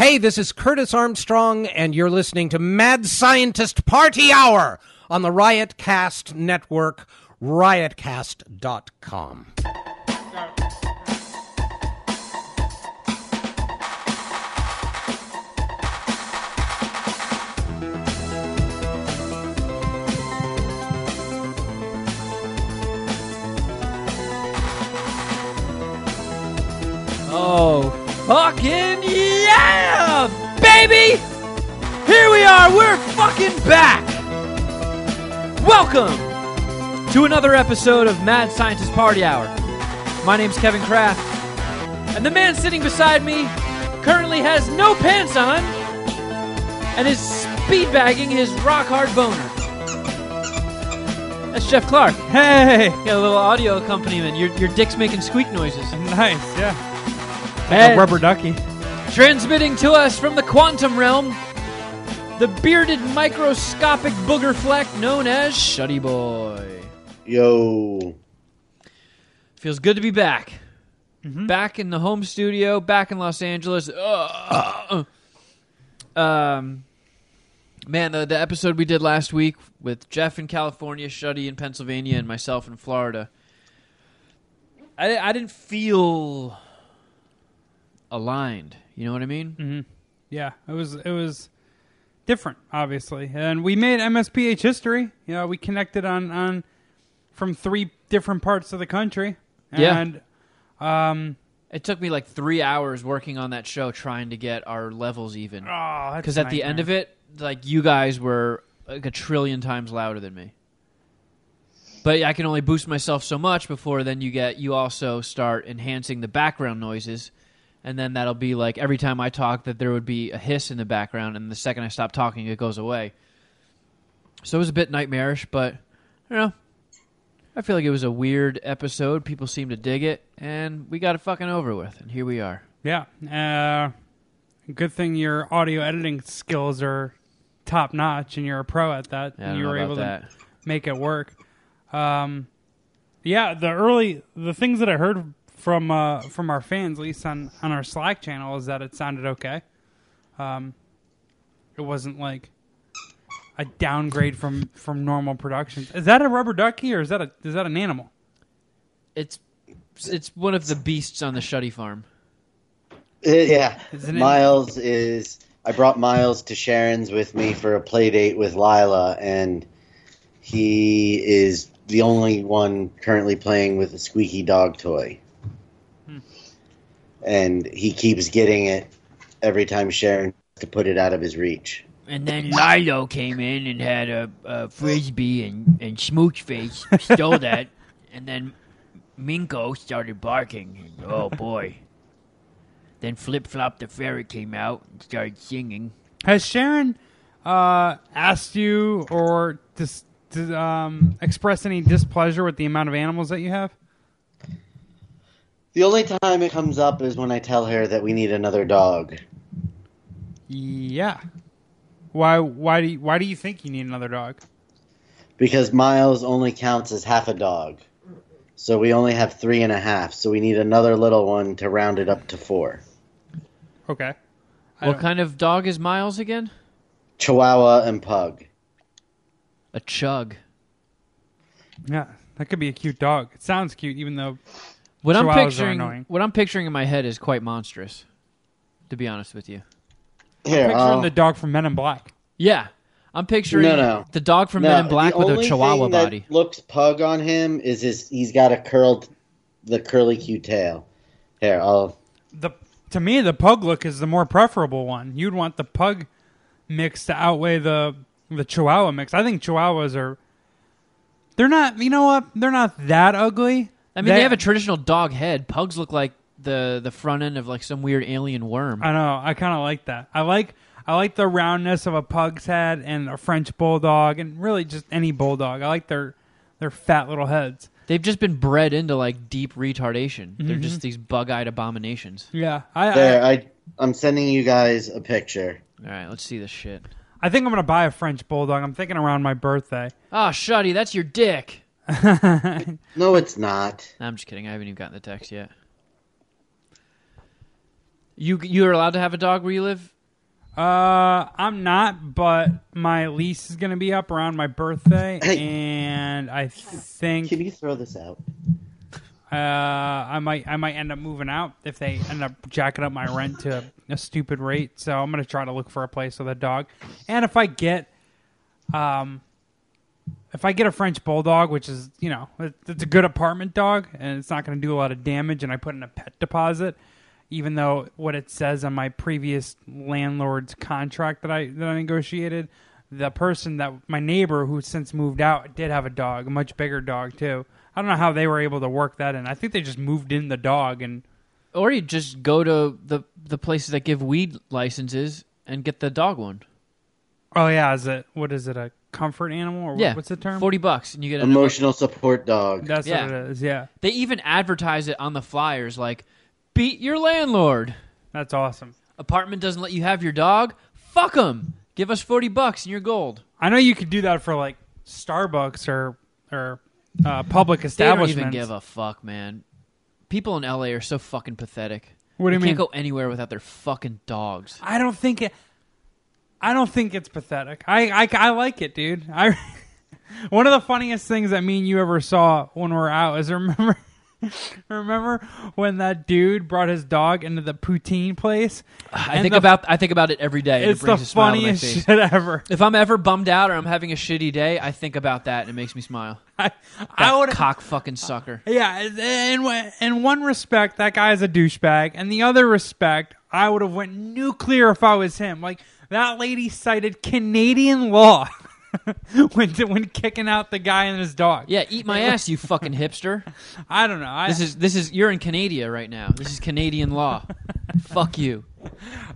Hey, this is Curtis Armstrong, and you're listening to Mad Scientist Party Hour on the Riotcast Network, riotcast.com. Oh, fucking yeah, baby! Here we are, we're fucking back! Welcome to another episode of Mad Scientist Party Hour. My name's Kevin Kraft, and the man sitting beside me currently has no pants on and is speed bagging his rock hard boner. That's Jeff Clark. Hey, Got a little audio accompaniment. Your, your dick's making squeak noises. nice, yeah. And a rubber ducky. Transmitting to us from the quantum realm, the bearded microscopic booger fleck known as Shuddy Boy. Yo. Feels good to be back. Back in the home studio, back in Los Angeles. Ugh. um, man, the, the episode we did last week with Jeff in California, Shuddy in Pennsylvania, and myself in Florida. I, I didn't feel aligned. You know what I mean? Yeah, it was it was different, obviously, and we made MSPH history. You know, we connected on on from three different parts of the country. Yeah. and um, It took me like three hours working on that show trying to get our levels even. oh, Because at the end of it, like you guys were like a trillion times louder than me. But I can only boost myself so much before then you get you also start enhancing the background noises, and then that'll be like every time I talk that there would be a hiss in the background, and the second I stop talking, it goes away. So it was a bit nightmarish, but I don't know. I feel like it was a weird episode. People seem to dig it, and we got it fucking over with, and here we are. yeah. Uh, good thing your audio editing skills are top notch, and you're a pro at that. Yeah, and you were able that. to make it work. Um, yeah, the early the things that I heard from uh, from our fans, at least on on our Slack channel, is that it sounded okay. Um, it wasn't like a downgrade from from normal productions. Is that a rubber ducky or is that a is that an animal? It's it's one of the beasts on the Shuddy farm. Uh, yeah. Isn't Miles is. I brought Miles to Sharon's with me for a play date with Lila, and he is the only one currently playing with a squeaky dog toy. And he keeps getting it every time Sharon to put it out of his reach. And then Lilo came in and had a, a frisbee, and, and Smoochface stole that. And then Minko started barking. And, oh boy. Then Flip Flop the ferret came out and started singing. Has Sharon uh, asked you or dis, dis, um, expressed any displeasure with the amount of animals that you have? The only time it comes up is when I tell her that we need another dog. Yeah. Why why do you, why do you think you need another dog? Because Miles only counts as half a dog. So we only have three and a half, so we need another little one to round it up to four. Okay. I What don't- kind of dog is Miles again? Chihuahua and Pug. A chug. Yeah, that could be a cute dog. It sounds cute, even though What I'm picturing, what I'm picturing in my head is quite monstrous. To be honest with you, Here, picturing I'll- the dog from Men in Black. yeah, I'm picturing No, no. the dog from No, Men in Black with a Chihuahua thing that body. looks pug on him is his. He's got a curled, the curly cute tail. Here, I'll. The to me, the pug look is the more preferable one. You'd want the pug mix to outweigh the the Chihuahua mix. I think Chihuahuas are. They're not. You know what? They're not that ugly. I mean, they, have a traditional dog head. Pugs look like the the front end of like some weird alien worm. I know. I kind of like that. I like. I like the roundness of a pug's head and a French bulldog, and really just any bulldog. I like their their fat little heads. They've just been bred into like deep retardation. They're Mm-hmm. just these bug-eyed abominations. Yeah, I, There, I I. I'm sending you guys a picture. All right, let's see this shit. I think I'm gonna buy a French bulldog. I'm thinking around my birthday. Oh, Shuddy, that's your dick. No, it's not. I'm just kidding. I haven't even gotten the text yet. You you're allowed to have a dog where you live? Uh, I'm not, but my lease is gonna be up around my birthday, Hey. and I think Can you throw this out? uh, I might I might end up moving out if they end up jacking up my rent to a stupid rate. So I'm gonna try to look for a place with a dog, and if I get, um, if I get a French bulldog, which is you know it's a good apartment dog and it's not gonna do a lot of damage, and I put in a pet deposit. Even though what it says on my previous landlord's contract that I that I negotiated, the person that my neighbor who since moved out did have a dog, a much bigger dog too. I don't know how they were able to work that in. I think they just moved in the dog and Or you just go to the the places that give weed licenses and get the dog one. oh yeah, is it what is it a comfort animal or what- Yeah, what's the term? Forty bucks, and you get an Emotional support dog. That's Yeah. what it is. Yeah, They even advertise it on the flyers, like "Beat your landlord." that's awesome. Apartment doesn't let you have your dog. Fuck them. Give us forty bucks and you're gold. I know you could do that for like Starbucks or or uh, public They don't even give a fuck, man. People in LA are so fucking pathetic. What do you They mean? Can't go anywhere without their fucking dogs. I don't think it. I don't think it's pathetic. I I, I like it, dude. I one of the funniest things that me and you ever saw when we are out is remember remember when that dude brought his dog into the poutine place. I think the- about I think about it every day. It's it the a smile to my funniest shit ever. If I'm ever bummed out or I'm having a shitty day, I think about that and it makes me smile. I, That I would cock fucking sucker. Yeah, in one- in one respect, that guy's a douchebag. and the other respect, I would have went nuclear if I was him. Like that lady cited Canadian law when when kicking out the guy and his dog. Yeah, eat my ass, you fucking hipster. I don't know. I, This is this is you're in Canada right now. This is Canadian law. Fuck you.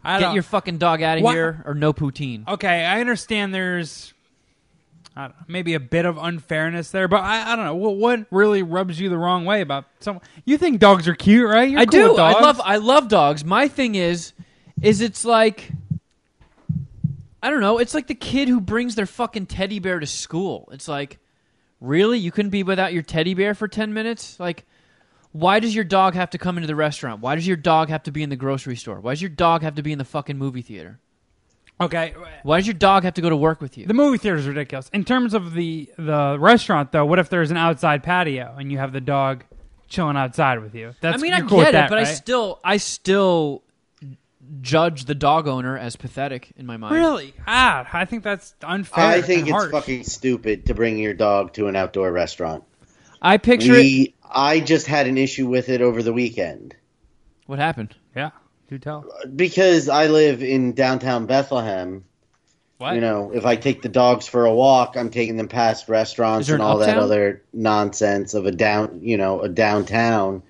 I Get your fucking dog out of here or no poutine. okay. I understand. There's. I don't know, maybe a bit of unfairness there, but I, I don't know what what really rubs you the wrong way about some. You think dogs are cute, right? You're I cool do. I love I love dogs. My thing is is it's like I don't know, it's like the kid who brings their fucking teddy bear to school. It's like really you couldn't be without your teddy bear for 10 minutes? Like why does your dog have to come into the restaurant? Why does your dog have to be in the grocery store? Why does your dog have to be in the fucking movie theater? Okay, Why does your dog have to go to work with you? The movie theater is ridiculous. In terms of the the restaurant, though, what if there's an outside patio and you have the dog chilling outside with you? That's I mean, I get it, that, but I still, I still judge the dog owner as pathetic in my mind. really ah, I think that's unfair. I think and it's harsh. fucking stupid to bring your dog to an outdoor restaurant. I picture it. I just had an issue with it over the weekend What happened? Yeah, do tell. because I live in downtown Bethlehem. What? You know, if I take the dogs for a walk, I'm taking them past restaurants there and an all that other nonsense of a down, you know, a downtown.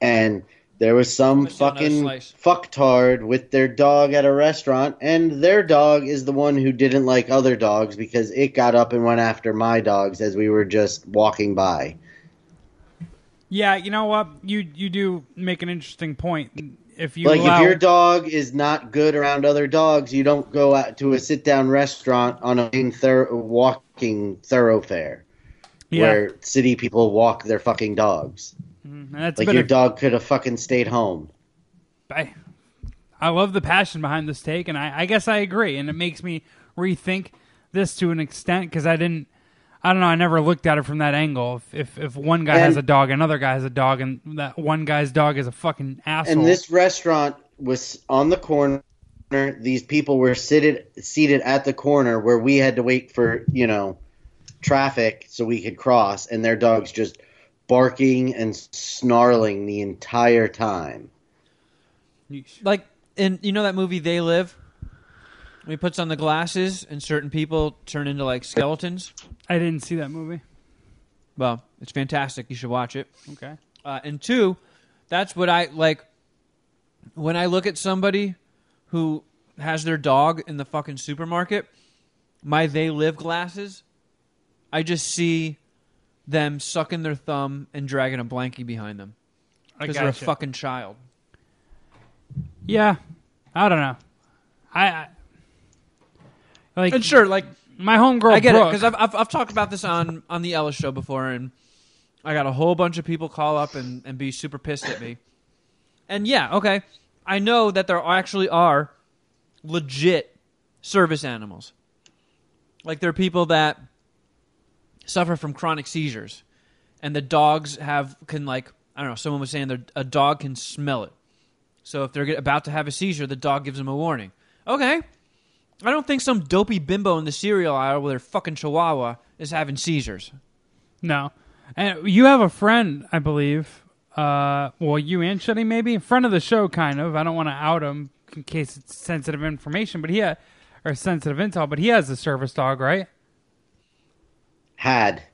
And there was some Let's do another fucking fucktard with their dog at a restaurant, and their dog is the one who didn't like other dogs because it got up and went after my dogs as we were just walking by. Yeah, you know what? You you do make an interesting point. If you like allow, if your dog is not good around other dogs, you don't go out to a sit down restaurant on a main walking thoroughfare yeah, where city people walk their fucking dogs. Mhm. that's Like your a- dog could have fucking stayed home. I, I love the passion behind this take, and I, I guess I agree, and it makes me rethink this to an extent because I didn't. I don't know. I never looked at it from that angle. If if, if one guy has a dog, another guy has a dog, and that one guy's dog is a fucking asshole. And this restaurant was on the corner. These people were seated seated at the corner where we had to wait for you know traffic so we could cross, and their dogs just barking and snarling the entire time. Like, in you know that movie They Live. When he puts on the glasses and certain people turn into like skeletons. I didn't see that movie. Well, it's fantastic. You should watch it. Okay. Uh, and two, that's what I like. When I look at somebody who has their dog in the fucking supermarket, my they live glasses, I just see them sucking their thumb and dragging a blankie behind them I because they're a fucking child. Yeah, I don't know. I, I like And sure, like my homegirl. I get Brooke, it because I've, I've I've talked about this on on the Ellis show before, and I got a whole bunch of people call up and and be super pissed at me. And yeah, okay, I know that there actually are legit service animals. Like there are people that suffer from chronic seizures, and the dogs have can like I don't know. Someone was saying a dog can smell it, so if they're about to have a seizure, the dog gives them a warning. Okay, I don't think some dopey bimbo in the cereal aisle with their fucking chihuahua is having seizures. No. And you have a friend, I believe. Uh, well, you and Shuddy maybe friend of the show, kind of. I don't want to out him in case it's sensitive information, but he had or sensitive intel. But he has a service dog, right? Had.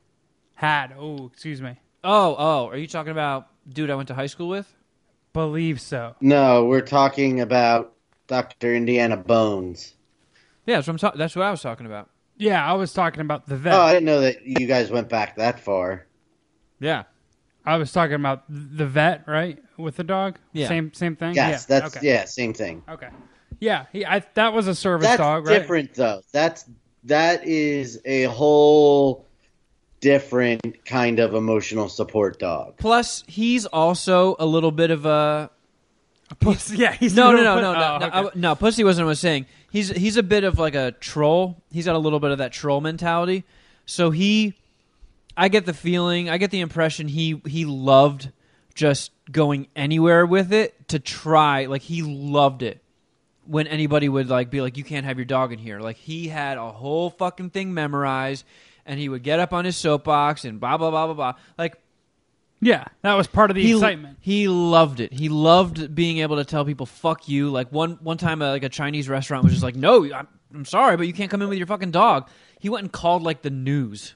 Had. Oh, excuse me. Oh, oh, are you talking about dude I went to high school with? Believe so. No, we're talking about Dr. Indiana Bones. Yeah, that's what I'm ta- That's what I was talking about. Yeah, I was talking about the vet. Oh, I didn't know that you guys went back that far. Yeah, I was talking about the vet, right, with the dog. Yeah. Same same thing. Yes, yeah. that's okay. yeah, same thing. Okay. Yeah, he, I, that was a service That's dog, right? different though. That's that is a whole different kind of emotional support dog. Plus, he's also a little bit of a Pussy- yeah, he's no, no, a no, little no, no, oh, no, okay. I- no. Pussy wasn't what I was saying. He's he's a bit of like a troll. He's got a little bit of that troll mentality. So he, I get the feeling, I get the impression he he loved just going anywhere with it to try. Like he loved it when anybody would like be like, "You can't have your dog in here." Like he had a whole fucking thing memorized, and he would get up on his soapbox and blah blah blah blah blah. Like Yeah, that was part of the he, excitement. He loved it. He loved being able to tell people "fuck you." Like one one time, uh, like a Chinese restaurant was just like, "No, I'm, I'm sorry, but you can't come in with your fucking dog." He went and called like the news.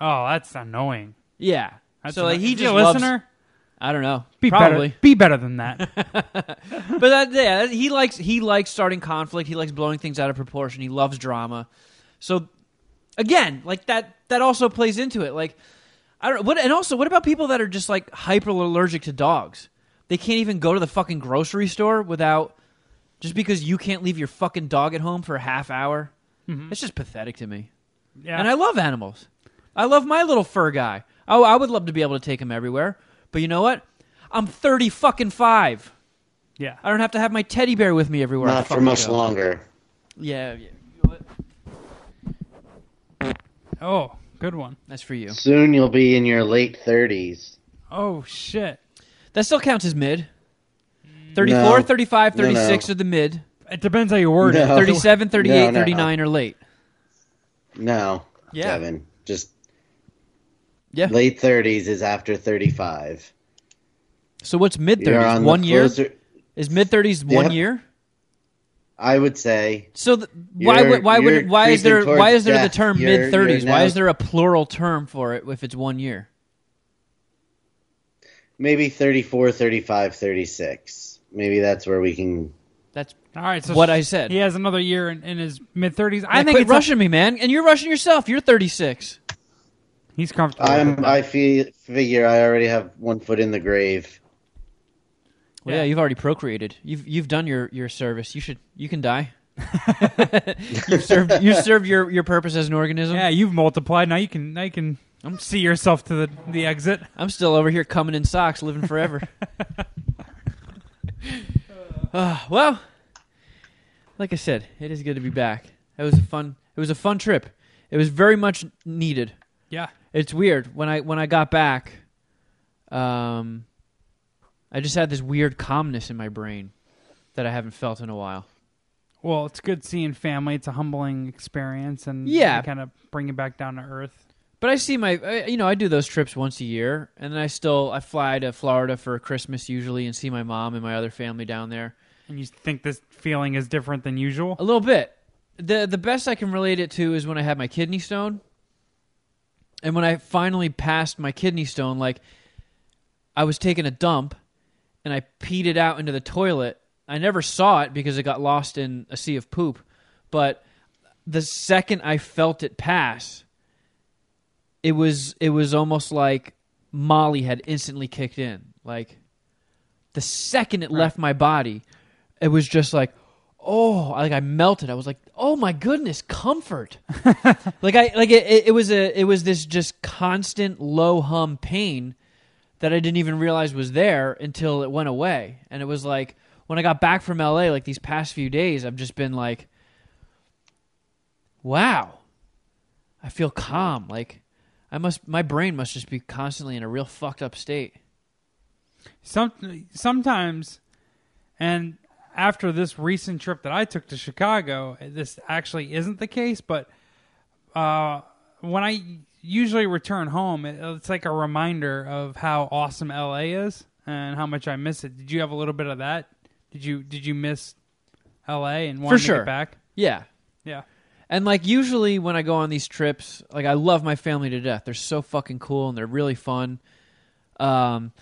Oh, that's annoying. Yeah. That's so like he just a loves- listener. I don't know. Be Probably. better. Be better than that. but that, yeah, he likes he likes starting conflict. He likes blowing things out of proportion. He loves drama. So again, like that that also plays into it. Like I don't what and also what about people that are just like hyper allergic to dogs? They can't even go to the fucking grocery store without just because you can't leave your fucking dog at home for a half hour. Mm-hmm. It's just pathetic to me. Yeah. And I love animals. I love my little fur guy. Oh, I would love to be able to take him everywhere. But you know what? I'm 30 fucking 5. yeah. I don't have to have my teddy bear with me everywhere. Not for much go. longer. Yeah, yeah. Oh, good one. That's for you. Soon you'll be in your late thirties. Oh shit. That still counts as mid. 34, No. 35, No, no. 36 are the mid. It depends how you word it. No. 37, 38, No, no. 39 are late. No, Yeah. Kevin. Just Yeah. late thirties is after thirty-five. So what's mid You're 30s? on One the year? closer- Is mid 30s one Yep. year? I would say So th- why would why would why is there why is there the term mid 30s? Why is there a plural term for it if it's one year? maybe 34, 35, 36. Maybe that's where we can. That's All right. So what I said. He has another year in, in his mid thirties. I think quit it's a- rushing me, man. And you're rushing yourself. You're 36. he's comfortable. I'm. I feel, figure I already have one foot in the grave. Well, yeah. Yeah. you've already procreated. You've you've done your, your service. You should you can die. you've served you served your, your purpose as an organism. yeah, you've multiplied. Now you can now you can see yourself to the the exit. I'm still over here coming in socks, living forever. Uh, well, like I said, it is good to be back. It was a fun. It was a fun trip. It was very much needed. Yeah. It's weird when I when I got back. Um, I just had this weird calmness in my brain that I haven't felt in a while. Well, it's good seeing family. It's a humbling experience, and Yeah. kind of bring you back down to earth. But I see my, I- you know, I do those trips once a year, and then I still I fly to Florida for Christmas usually and see my mom and my other family down there. And you think this feeling is different than usual? A little bit. the The best I can relate it to is when I had my kidney stone, and when I finally passed my kidney stone. Like, I was taking a dump, and I peed it out into the toilet. I never saw it because it got lost in a sea of poop. But the second I felt it pass, it was it was almost like Molly had instantly kicked in. Like the second it left my body, it was just like, oh, like I melted. I was like, oh my goodness, comfort. like I like it, it. It was a it was this just constant low hum pain that I didn't even realize was there until it went away, and it was like, when I got back from LA, like these past few days, I've just been like, wow, I feel calm. Like I must, my brain must just be constantly in a real fucked up state. Some sometimes, and after this recent trip that I took to Chicago, this actually isn't the case. But uh, when I usually return home, it, it's like a reminder of how awesome LA is and how much I miss it. Did you have a little bit of that? Did you Did you miss LA and want to sure. get back? Yeah. Yeah. And like usually when I go on these trips, like I love my family to death. They're so fucking cool and they're really fun. Um,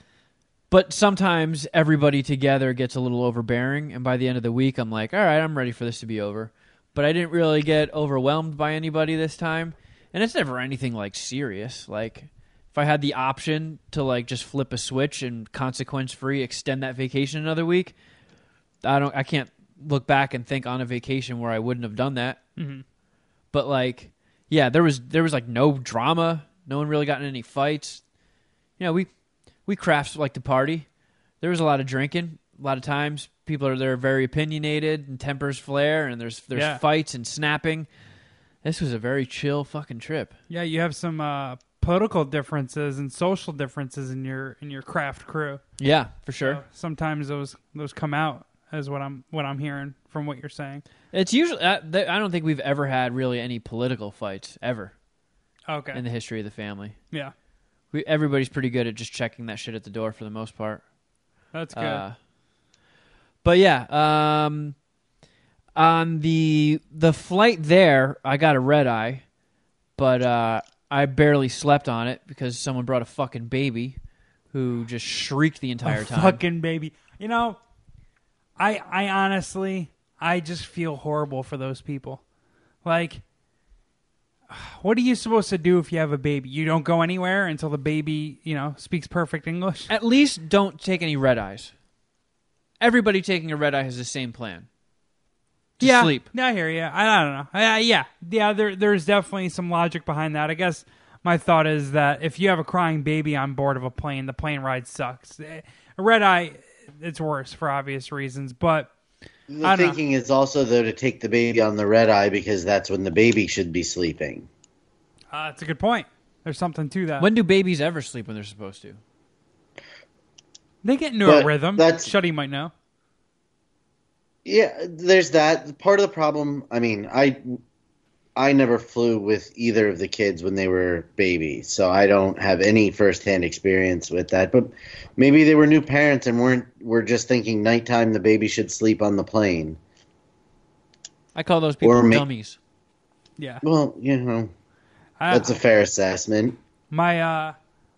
but sometimes everybody together gets a little overbearing, and by the end of the week, I'm like, all right, I'm ready for this to be over. But I didn't really get overwhelmed by anybody this time, and it's never anything like serious. Like if I had the option to like just flip a switch and consequence free extend that vacation another week, I don't, I can't look back and think on a vacation where I wouldn't have done that. Mhm. But like, yeah, there was there was like no drama. No one really got in any fights. You know, we we Krafts like to party. There was a lot of drinking. A lot of times, people are there very opinionated and tempers flare, and there's there's Yeah. fights and snapping. This was a very chill fucking trip. Yeah, you have some uh, political differences and social differences in your in your Kraft crew. Yeah, for sure. So sometimes those those come out as what I'm what I'm hearing from what you're saying. It's usually I, th- I don't think we've ever had really any political fights ever Okay. in the history of the family. yeah, We, everybody's pretty good at just checking that shit at the door for the most part. that's good. Uh, but yeah, um, on the the flight there, I got a red eye, but uh, I barely slept on it because someone brought a fucking baby who just shrieked the entire A time. fucking baby. You know, I I honestly I just feel horrible for those people. Like what are you supposed to do if you have a baby? You don't go anywhere until the baby, you know, speaks perfect English. At least don't take any red eyes. Everybody taking a red eye has the same plan. To yeah, sleep. I hear you. I, I don't know. I, I- yeah, yeah. There, there's definitely some logic behind that. I guess my thought is that if you have a crying baby on board of a plane, the plane ride sucks. Eh, A red eye, it's worse for obvious reasons. But The I don't know. thinking is also though to take the baby on the red eye because that's when the baby should be sleeping. uh, it's a good point. There's something to that. When do babies ever sleep when they're supposed to? they get into But a rhythm, that's- Shuddy might know. Yeah, there's that. Part of the problem, I mean, I I never flew with either of the kids when they were babies, so I don't have any firsthand experience with that. But maybe they were new parents and weren't were just thinking nighttime the baby should sleep on the plane. I call those people ma- dummies. Yeah, Well, you know, I- that's a fair assessment. my uh,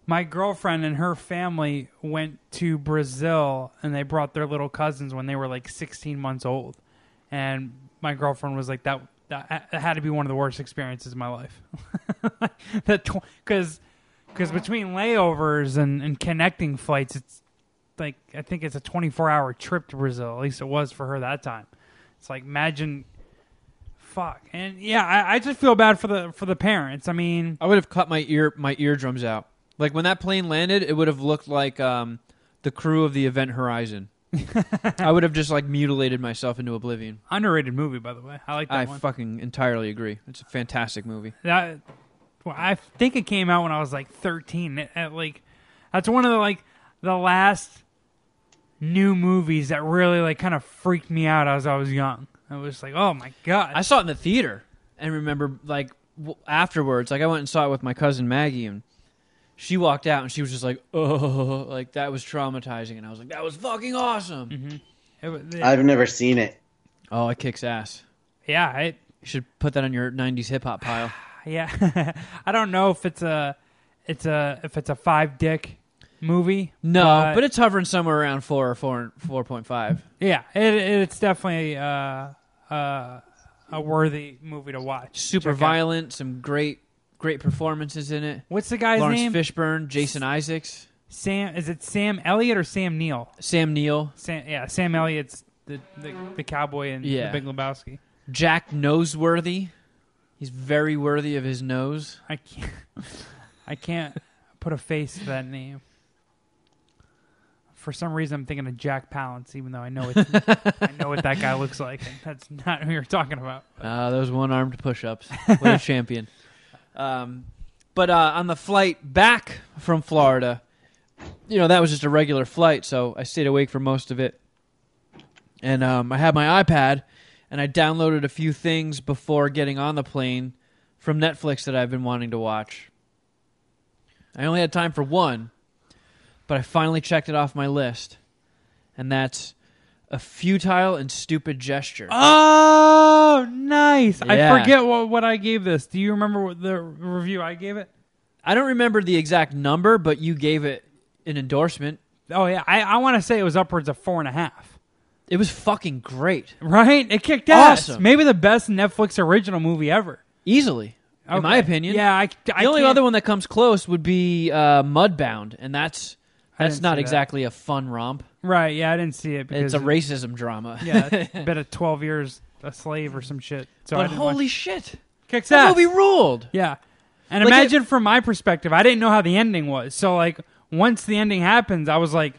my girlfriend and her family went to Brazil, and they brought their little cousins when they were like 16 months old, and my girlfriend was like that. That had to be one of the worst experiences of my life. because because between layovers and, and connecting flights, it's like I think it's a 24 hour trip to Brazil. At least it was for her that time. It's like imagine, fuck, and yeah, I, I just feel bad for the for the parents. I mean, I would have cut my ear my eardrums out. Like when that plane landed, it would have looked like um, the crew of the Event Horizon. I would have just like mutilated myself into oblivion. underrated movie by the way. I like that one. I one. fucking entirely agree. It's a fantastic movie. that well, I think it came out when I was like 13. It- it, like that's one of the like the last new movies that really like kind of freaked me out as I was young. I was like, oh my god. I saw it in the theater and remember like w- afterwards, like I went and saw it with my cousin Maggie and she walked out and she was just like, "Oh, like that was traumatizing." And I was like, "That was fucking awesome." It was- I've never seen it. Oh, it kicks ass. yeah, it, You should put that on your '90s hip hop pile. yeah. I don't know if it's a it's a if it's a five dick movie. No, but it's hovering somewhere around four or four four point five. yeah, it, it's definitely uh, uh, a worthy movie to watch. Super Check out. violent, some great great performances in it. What's the guy's Lawrence name? Fishburne, Jason Isaacs, Sam is it Sam Elliott or Sam Neill? Sam Neill, Sam yeah, Sam Elliott's the the, the cowboy in Yeah. the Big Lebowski. Jack Noseworthy. He's very worthy of his nose. I can't I can't put a face to that name. for some reason I'm thinking of Jack Palance, even though I know it's I know what that guy looks like. And that's not who you're talking about. Uh, those one-armed push-ups. What a champion. Um, but uh, on the flight back from Florida, you know that was just a regular flight, so I stayed awake for most of it. And um, I had my iPad, and I downloaded a few things before getting on the plane from Netflix that I've been wanting to watch. I only had time for one, but I finally checked it off my list, and that's a futile and stupid gesture. Oh, nice! I forget what what I gave this. Do you remember what the review I gave it? I don't remember the exact number, but you gave it an endorsement. Oh yeah, I I want to say it was upwards of four and a half. It was fucking great, Right? It kicked ass. Awesome. Maybe the best Netflix original movie ever. easily, in my opinion. Yeah, I, The only can't- other one that comes close would be uh, Mudbound, and that's I that's not exactly a fun romp. Right? Yeah, I didn't see it because It's a racism drama. yeah, a bit of twelve years a slave or some shit. So I but didn't holy watch- shit, kicks that ass. movie ruled. Yeah. And Like imagine from my perspective, I didn't know how the ending was. So like once the ending happens, I was like,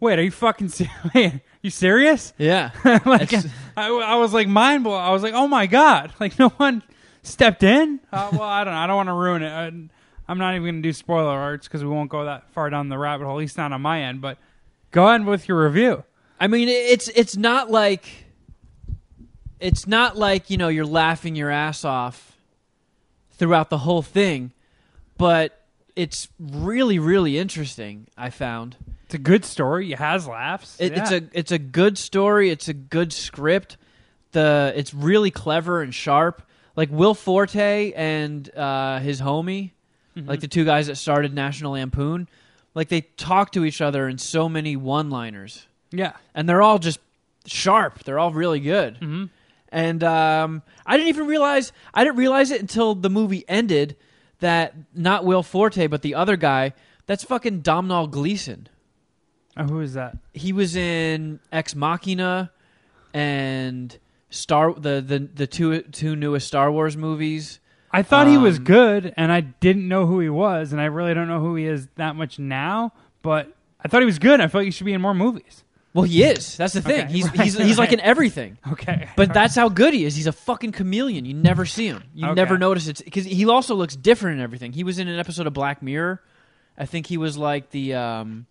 "Wait, are you fucking se- wait, you serious?" Yeah, like That's- I, I was like mind blown. I was like, "Oh my god!" Like no one stepped in. Uh, well, I don't. know. I don't want to ruin it. I'm not even going to do spoiler arts because we won't go that far down the rabbit hole. At least not on my end. But go on with your review. I mean, it's it's not like it's not like you know you're laughing your ass off throughout the whole thing, but it's really really interesting. I found It's a good story. It has laughs. it, it's a it's a good story. It's a good script. The it's really clever and sharp. Like Will Forte and uh, his homie, like the two guys that started National Lampoon, like they talk to each other in so many one-liners yeah. and they're all just sharp. They're all really good. Mm-hmm. And um, I didn't even realize I didn't realize it until the movie ended that not Will Forte but the other guy. That's fucking Domhnall Gleeson. Oh, who is that? He was in Ex Machina and Star the the the two two newest Star Wars movies. I thought he was Um, good, and I didn't know who he was, and I really don't know who he is that much now. But I thought he was good. I felt he should be in more movies. Well, he is. That's the thing. Okay. He's he's he's like in everything. Okay, But that's how good he is. He's a fucking chameleon. You never see him. You Okay. never notice it because he also looks different in everything. He was in an episode of Black Mirror. I think he was like the um,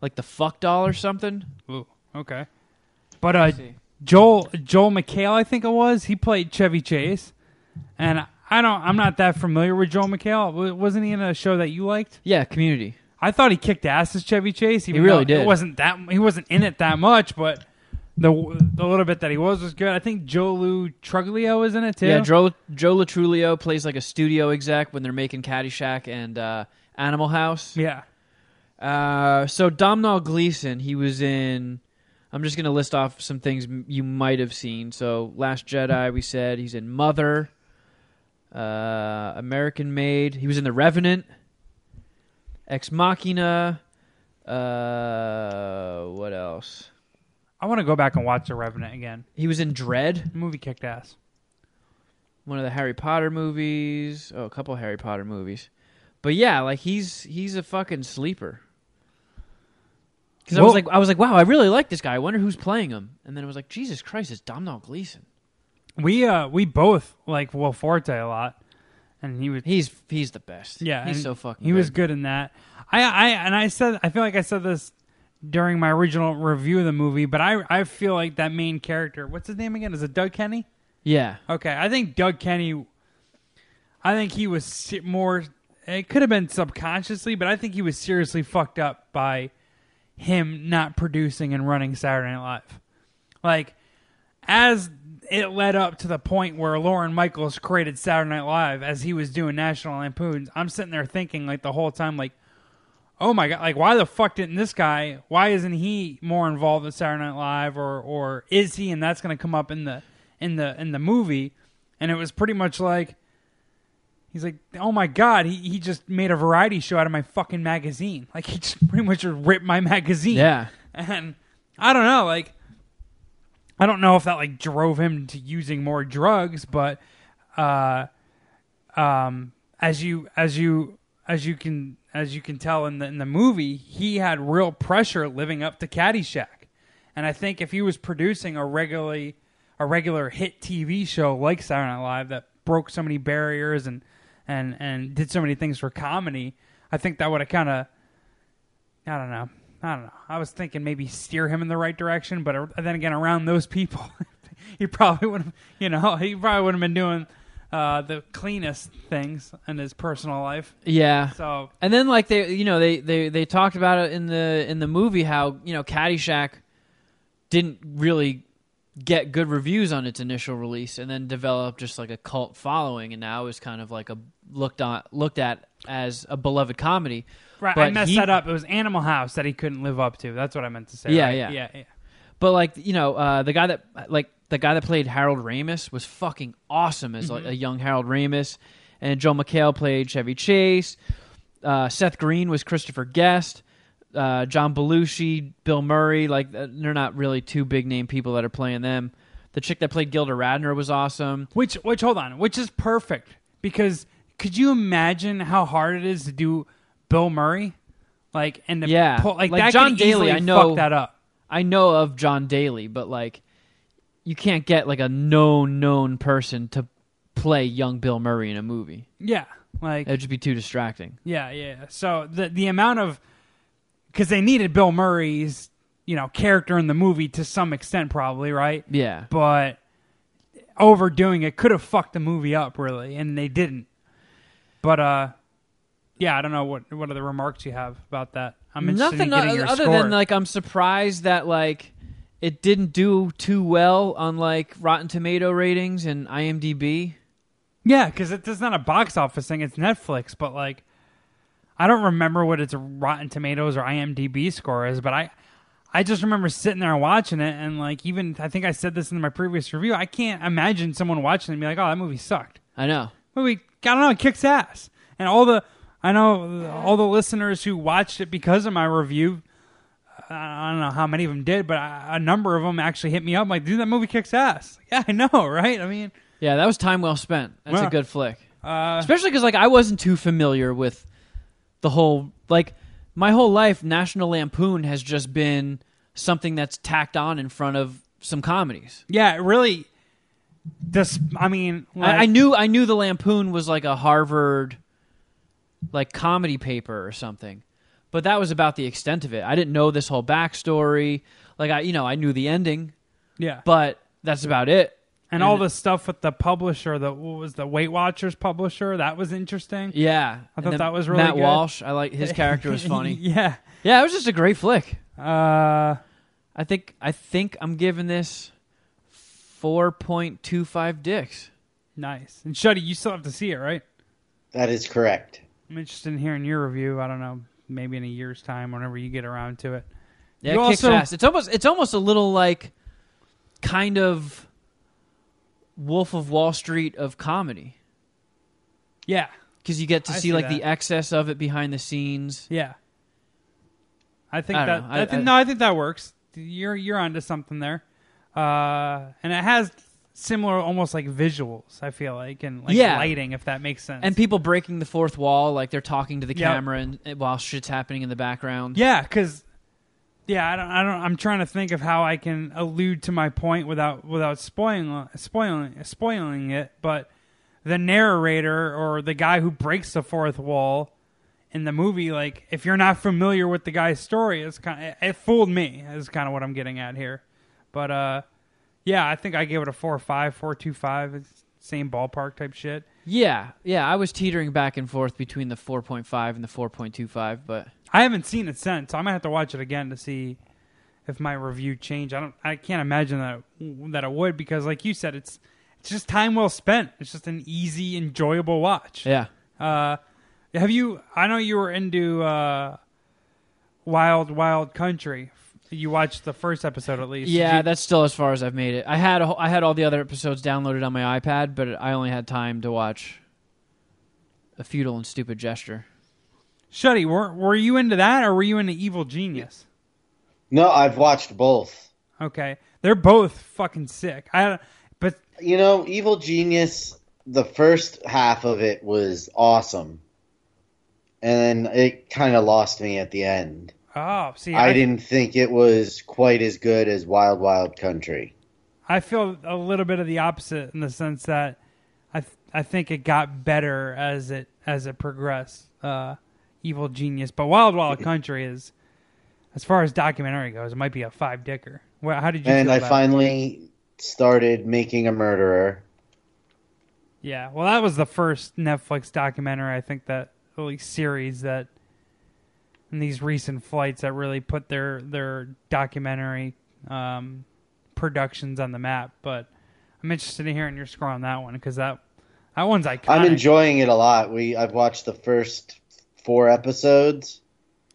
like the fuck doll or something. Ooh, okay. But uh. Joel Joel McHale, I think it was. He played Chevy Chase, and I don't. I'm not that familiar with Joel McHale. W- Wasn't he in a show that you liked? Yeah, Community. I thought he kicked ass as Chevy Chase. He really did. It wasn't that. He wasn't in it that much, but the the little bit that he was was good. I think Joe Lo Truglio is in it too. Yeah, Joe Joe Lo Truglio plays like a studio exec when they're making Caddyshack and uh, Animal House. yeah. Uh, so Domhnall Gleeson, he was in. I'm just gonna list off some things m- you might have seen. So Last Jedi, we said he's in Mother, uh, American Made. He was in The Revenant, Ex Machina. Uh, what else? I want to go back and watch The Revenant again. He was in Dredd, The movie kicked ass. one of the Harry Potter movies. Oh, a couple Harry Potter movies. But yeah, like he's he's a fucking sleeper. Because I was like, I was like, wow, I really like this guy. I wonder who's playing him. And then it was like, Jesus Christ, it's Domhnall Gleeson. We uh we both like Will Forte a lot, and he was He's he's the best. yeah he's and so fucking. he was good. good in that. I I and I said I feel like I said this during my original review of the movie, but I I feel like that main character. What's his name again? Is it Doug Kenney? Yeah, Okay, I think Doug Kenney. I think he was se- more. It could have been subconsciously, but I think he was seriously fucked up by him not producing and running Saturday Night Live. Like, as it led up to the point where Lorne Michaels created Saturday Night Live, as he was doing National Lampoons, I'm sitting there thinking like the whole time, like, oh my god, like why the fuck didn't this guy? Why isn't he more involved in Saturday Night Live, or or is he? And that's going to come up in the in the in the movie, and it was pretty much like. He's like, oh my god, he, he just made a variety show out of my fucking magazine. Like he just pretty much ripped my magazine. yeah. And I don't know, like I don't know if that like drove him to using more drugs, but uh um as you as you as you can as you can tell in the in the movie, he had real pressure living up to Caddyshack, and I think if he was producing a regularly a regular hit TV show like Saturday Night Live that broke so many barriers and and and did so many things for comedy, I think that would have kind of I don't know. I don't know. I was thinking maybe steer him in the right direction, but then again, around those people, he probably would have, you know, he probably would have been doing uh, the cleanest things in his personal life. Yeah. So And then like they you know they, they they talked about it in the in the movie how you know Caddyshack didn't really get good reviews on its initial release and then developed just like a cult following and now is kind of like a looked on looked at as a beloved comedy. Right, I But messed he- that up. It was Animal House that he couldn't live up to. That's what I meant to say. Yeah, right? yeah. yeah, yeah. But like you know, uh, the guy that like the guy that played Harold Ramis was fucking awesome as like a young Harold Ramis, and Joe McHale played Chevy Chase. Uh, Seth Green was Christopher Guest. Uh, John Belushi, Bill Murray, like uh, they're not really two big name people that are playing them. The chick that played Gilda Radner was awesome. Which, which, hold on, which is perfect because could you imagine how hard it is to do Bill Murray? Like and Yeah. pull, like, Like that Jon Daly, I know- fuck that up. I know of Jon Daly, but like you can't get like a known known person to play young Bill Murray in a movie. Yeah, like It'd just be too distracting. Yeah, yeah. So the the amount of because they needed Bill Murray's you know character in the movie to some extent, probably right, Yeah. but overdoing it could have fucked the movie up really, and they didn't. But uh, yeah, I don't know what what other remarks you have about that. I'm interested Nothing in getting o- your other score. than like I'm surprised that like it didn't do too well on like Rotten Tomato ratings and IMDb. yeah, because it's not a box office thing; it's Netflix. But like, I don't remember what its Rotten Tomatoes or IMDb score is, but I. I just remember sitting there watching it, and like even I think I said this in my previous review. I can't imagine someone watching it and be like, "Oh, that movie sucked." I know. Movie, I don't know, it kicks ass. And all the I know all the listeners who watched it because of my review. I don't know how many of them did, but a number of them actually hit me up like, "Dude, that movie kicks ass." Yeah, I know, right? I mean, Yeah, that was time well spent. That's Yeah. a good flick. uh, Especially because like I wasn't too familiar with the whole like my whole life. National Lampoon has just been something that's tacked on in front of some comedies. yeah, really. This, I mean, like, I, I knew I knew the Lampoon was like a Harvard like comedy paper or something, but that was about the extent of it. I didn't know this whole backstory. Like I, you know, I knew the ending, yeah, but that's about it. and all the stuff with the publisher, the what was the Weight Watchers publisher, that was interesting. Yeah, I thought that was really Matt good. Walsh. I like his character was funny. yeah, Yeah, it was just a great flick. uh, I think I think I'm giving this four point two five dicks. nice. And Shuddy, you still have to see it, right? That is correct. I'm interested in hearing your review. I don't know, maybe in a year's time, whenever you get around to it. Yeah, You it kicks also- ass. It's almost it's almost a little like kind of Wolf of Wall Street of comedy Yeah, because you get to I see, see like that. the excess of it behind the scenes. yeah. I think I that. don't know. I, I- think I- no, I think that works. You're you're onto something there, uh, and it has similar, almost like visuals. I feel like and like Yeah. lighting, if that makes sense. And people breaking the fourth wall, like they're talking to the Yep. camera and while shit's happening in the background. Yeah, because yeah, I don't, I don't. I'm trying to think of how I can allude to my point without without spoiling spoiling spoiling it. But the narrator or the guy who breaks the fourth wall in the movie, like if you're not familiar with the guy's story, it's kind of, it fooled me. Is kind of what I'm getting at here. But uh, yeah, I think I gave it a four five, four two five. Same ballpark type shit. yeah, yeah. I was teetering back and forth between the four point five and the four point two five, but I haven't seen it since. So I might have to watch it again to see if my review changed. I don't. I can't imagine that that it would because, like you said, it's it's just time well spent. It's just an easy, enjoyable watch. yeah. Uh, have you? I know you were into uh, Wild Wild Country. You watched the first episode at least. Yeah, you- that's still as far as I've made it. I had a, whole- I had all the other episodes downloaded on my iPad, but I only had time to watch a futile and stupid gesture. Shuddy, were were you into that or were you into Evil Genius? No, I've watched both. Okay, they're both fucking sick. I but You know, Evil Genius, the first half of it was awesome. and then it kind of lost me at the end. Oh, see, I didn't think it was quite as good as Wild Wild Country. I feel a little bit of the opposite in the sense that I th- I think it got better as it as it progressed. Uh, Evil Genius, but Wild Wild Country is, as far as documentary goes, it might be a five dicker. Well, how did you? And I about it? finally started making a murderer. Yeah, well, that was the first Netflix documentary I think that at least series that in these recent flights that really put their their documentary um, productions on the map. But I'm interested in hearing your score on that one because that that one's iconic. I'm enjoying it a lot. We I've watched the first four episodes.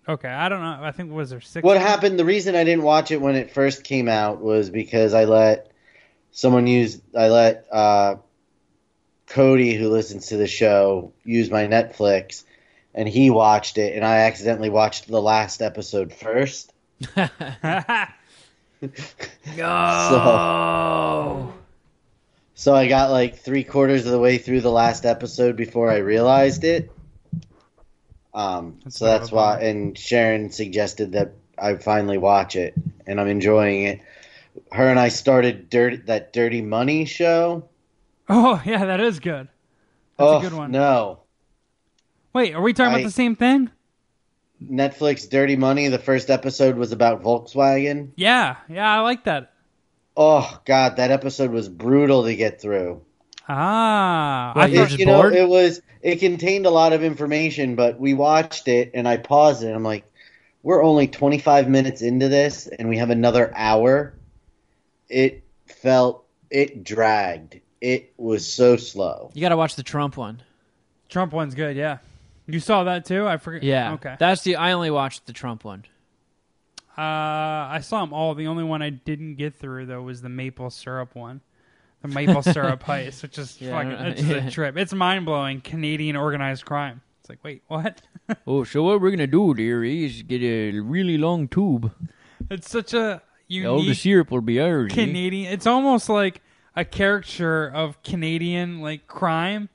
Okay, I don't know. I think was there six. What happened? The reason I didn't watch it when it first came out was because I let someone use. I let uh, Cody, who listens to the show, use my Netflix, and he watched it, and I accidentally watched the last episode first. Oh. So I got like three quarters of the way through the last episode before I realized it. Um, That's so that's why, and Sharon suggested that I finally watch it, and I'm enjoying it. Her and I started dirty that Dirty Money show. oh yeah, that is good. That's oh a good one. no, Wait, are we talking I- about the same thing? Netflix Dirty Money. The first episode was about Volkswagen. Yeah, yeah, I like that. Oh god, that episode was brutal to get through. Ah, What, I you thought were just you know, bored? it was it contained a lot of information, but we watched it and I paused it. I'm like, we're only 25 minutes into this, and we have another hour. It felt it dragged. It was so slow. You got to watch the Trump one. Trump one's good. Yeah, you saw that too. I forget. Yeah. Okay. That's the. I only watched the Trump one. Uh, I saw them all. The only one I didn't get through though was the maple syrup one, the maple syrup heist, which is Yeah, fucking it's yeah. a trip. It's mind blowing. Canadian organized crime. It's like, wait, what? Oh, so what we're gonna do, dearie, is get a really long tube. it's such a unique. All the syrup will be ours. Canadian. It's almost like a caricature of Canadian like crime.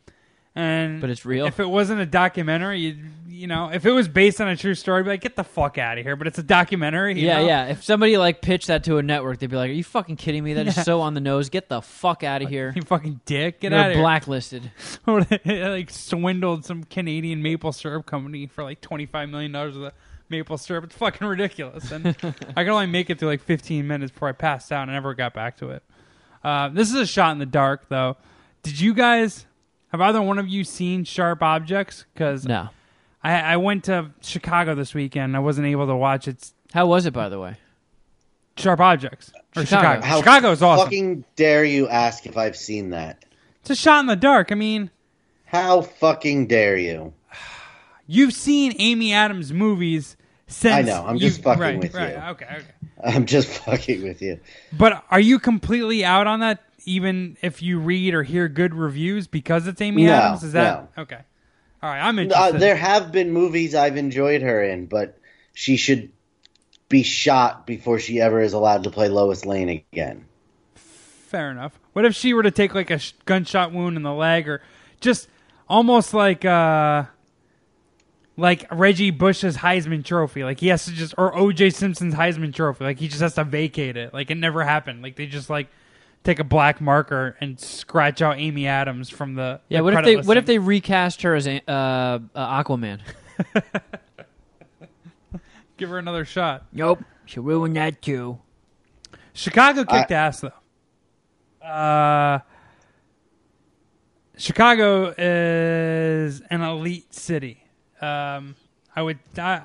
And But it's real. If it wasn't a documentary, you you know, if it was based on a true story, I'd be like, get the fuck out of here. But it's a documentary. you Yeah, know? yeah. If somebody like pitched that to a network, they'd be like, "Are you fucking kidding me? That is so on the nose. Get the fuck out of here. You fucking dick. Get You're out of here. blacklisted." Or they, like swindled some Canadian maple syrup company for like twenty five million dollars of the maple syrup. It's fucking ridiculous. And I could only make it through like fifteen minutes before I passed out and I never got back to it. Uh, this is a shot in the dark, though. Did you guys have either one of you seen Sharp Objects? Because No. I, I went to Chicago this weekend. I wasn't able to watch it. How was it, by the way? Sharp Objects or Chicago. Chicago. How Chicago is awesome. Fucking dare you ask if I've seen that? It's a shot in the dark. I mean, How fucking dare you? you've seen Amy Adams movies since. I know, I'm just you- fucking right, with right, you. Okay, okay. I'm just fucking with you. But are you completely out on that? Even if you read or hear good reviews because it's Amy No, Adams, is that okay? All right, I'm Uh, interested. there have been movies I've enjoyed her in, but she should be shot before she ever is allowed to play Lois Lane again. Fair enough. What if she were to take like a sh- gunshot wound in the leg, or just almost like uh, like Reggie Bush's Heisman Trophy? Like he has to just, or O.J. Simpson's Heisman Trophy. Like he just has to vacate it. Like it never happened. Like they just like take a black marker and scratch out Amy Adams from the Yeah. the What if credit they What if they recast her as a- uh, uh, Aquaman? give her another shot? Nope, she'll ruin that too. Chicago kicked ass though. Uh, Chicago is an elite city. Um, I would I,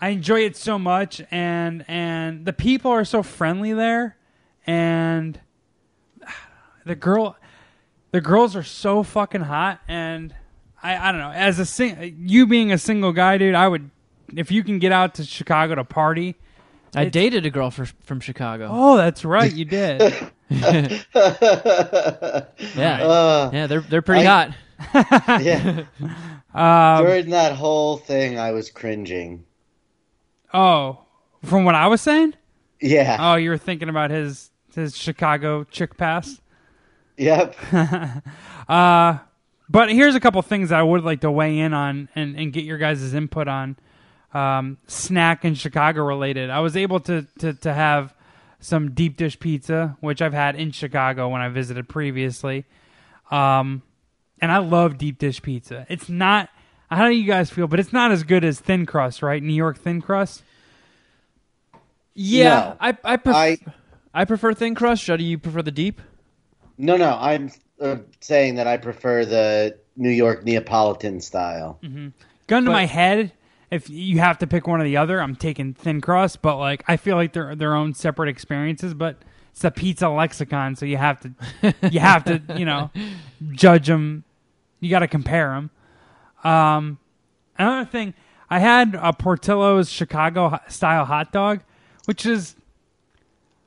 I enjoy it so much, and and the people are so friendly there, and the girl, the girls are so fucking hot, and I I don't know. As a sing, you being a single guy, dude, I would if you can get out to Chicago to party. I It's- dated a girl for, from Chicago. Oh, that's right, you did. yeah. Uh, Yeah. They're they're pretty I- hot. yeah. Um, During that whole thing, I was cringing. oh, from what I was saying. Yeah. Oh, you were thinking about his his Chicago chick pass. Yep. Uh, but here's a couple things that I would like to weigh in on and, and get your guys' input on. Um, snack and Chicago related. I was able to, to to have some deep dish pizza, which I've had in Chicago when I visited previously. Um, and I love deep dish pizza. It's not. How do you guys feel? But it's not as good as thin crust, right? New York thin crust. Yeah, No. I I, pref- I I prefer thin crust. Shuddy, you prefer the deep? no no. I'm uh, saying that I prefer the New York Neapolitan style. Gun to But- my head, if you have to pick one or the other, I'm taking thin crust. But like, I feel like they're their own separate experiences. But it's a pizza lexicon, so you have to you have to you know judge them. You got to compare them. Um, another thing, I had a Portillo's Chicago style hot dog, which is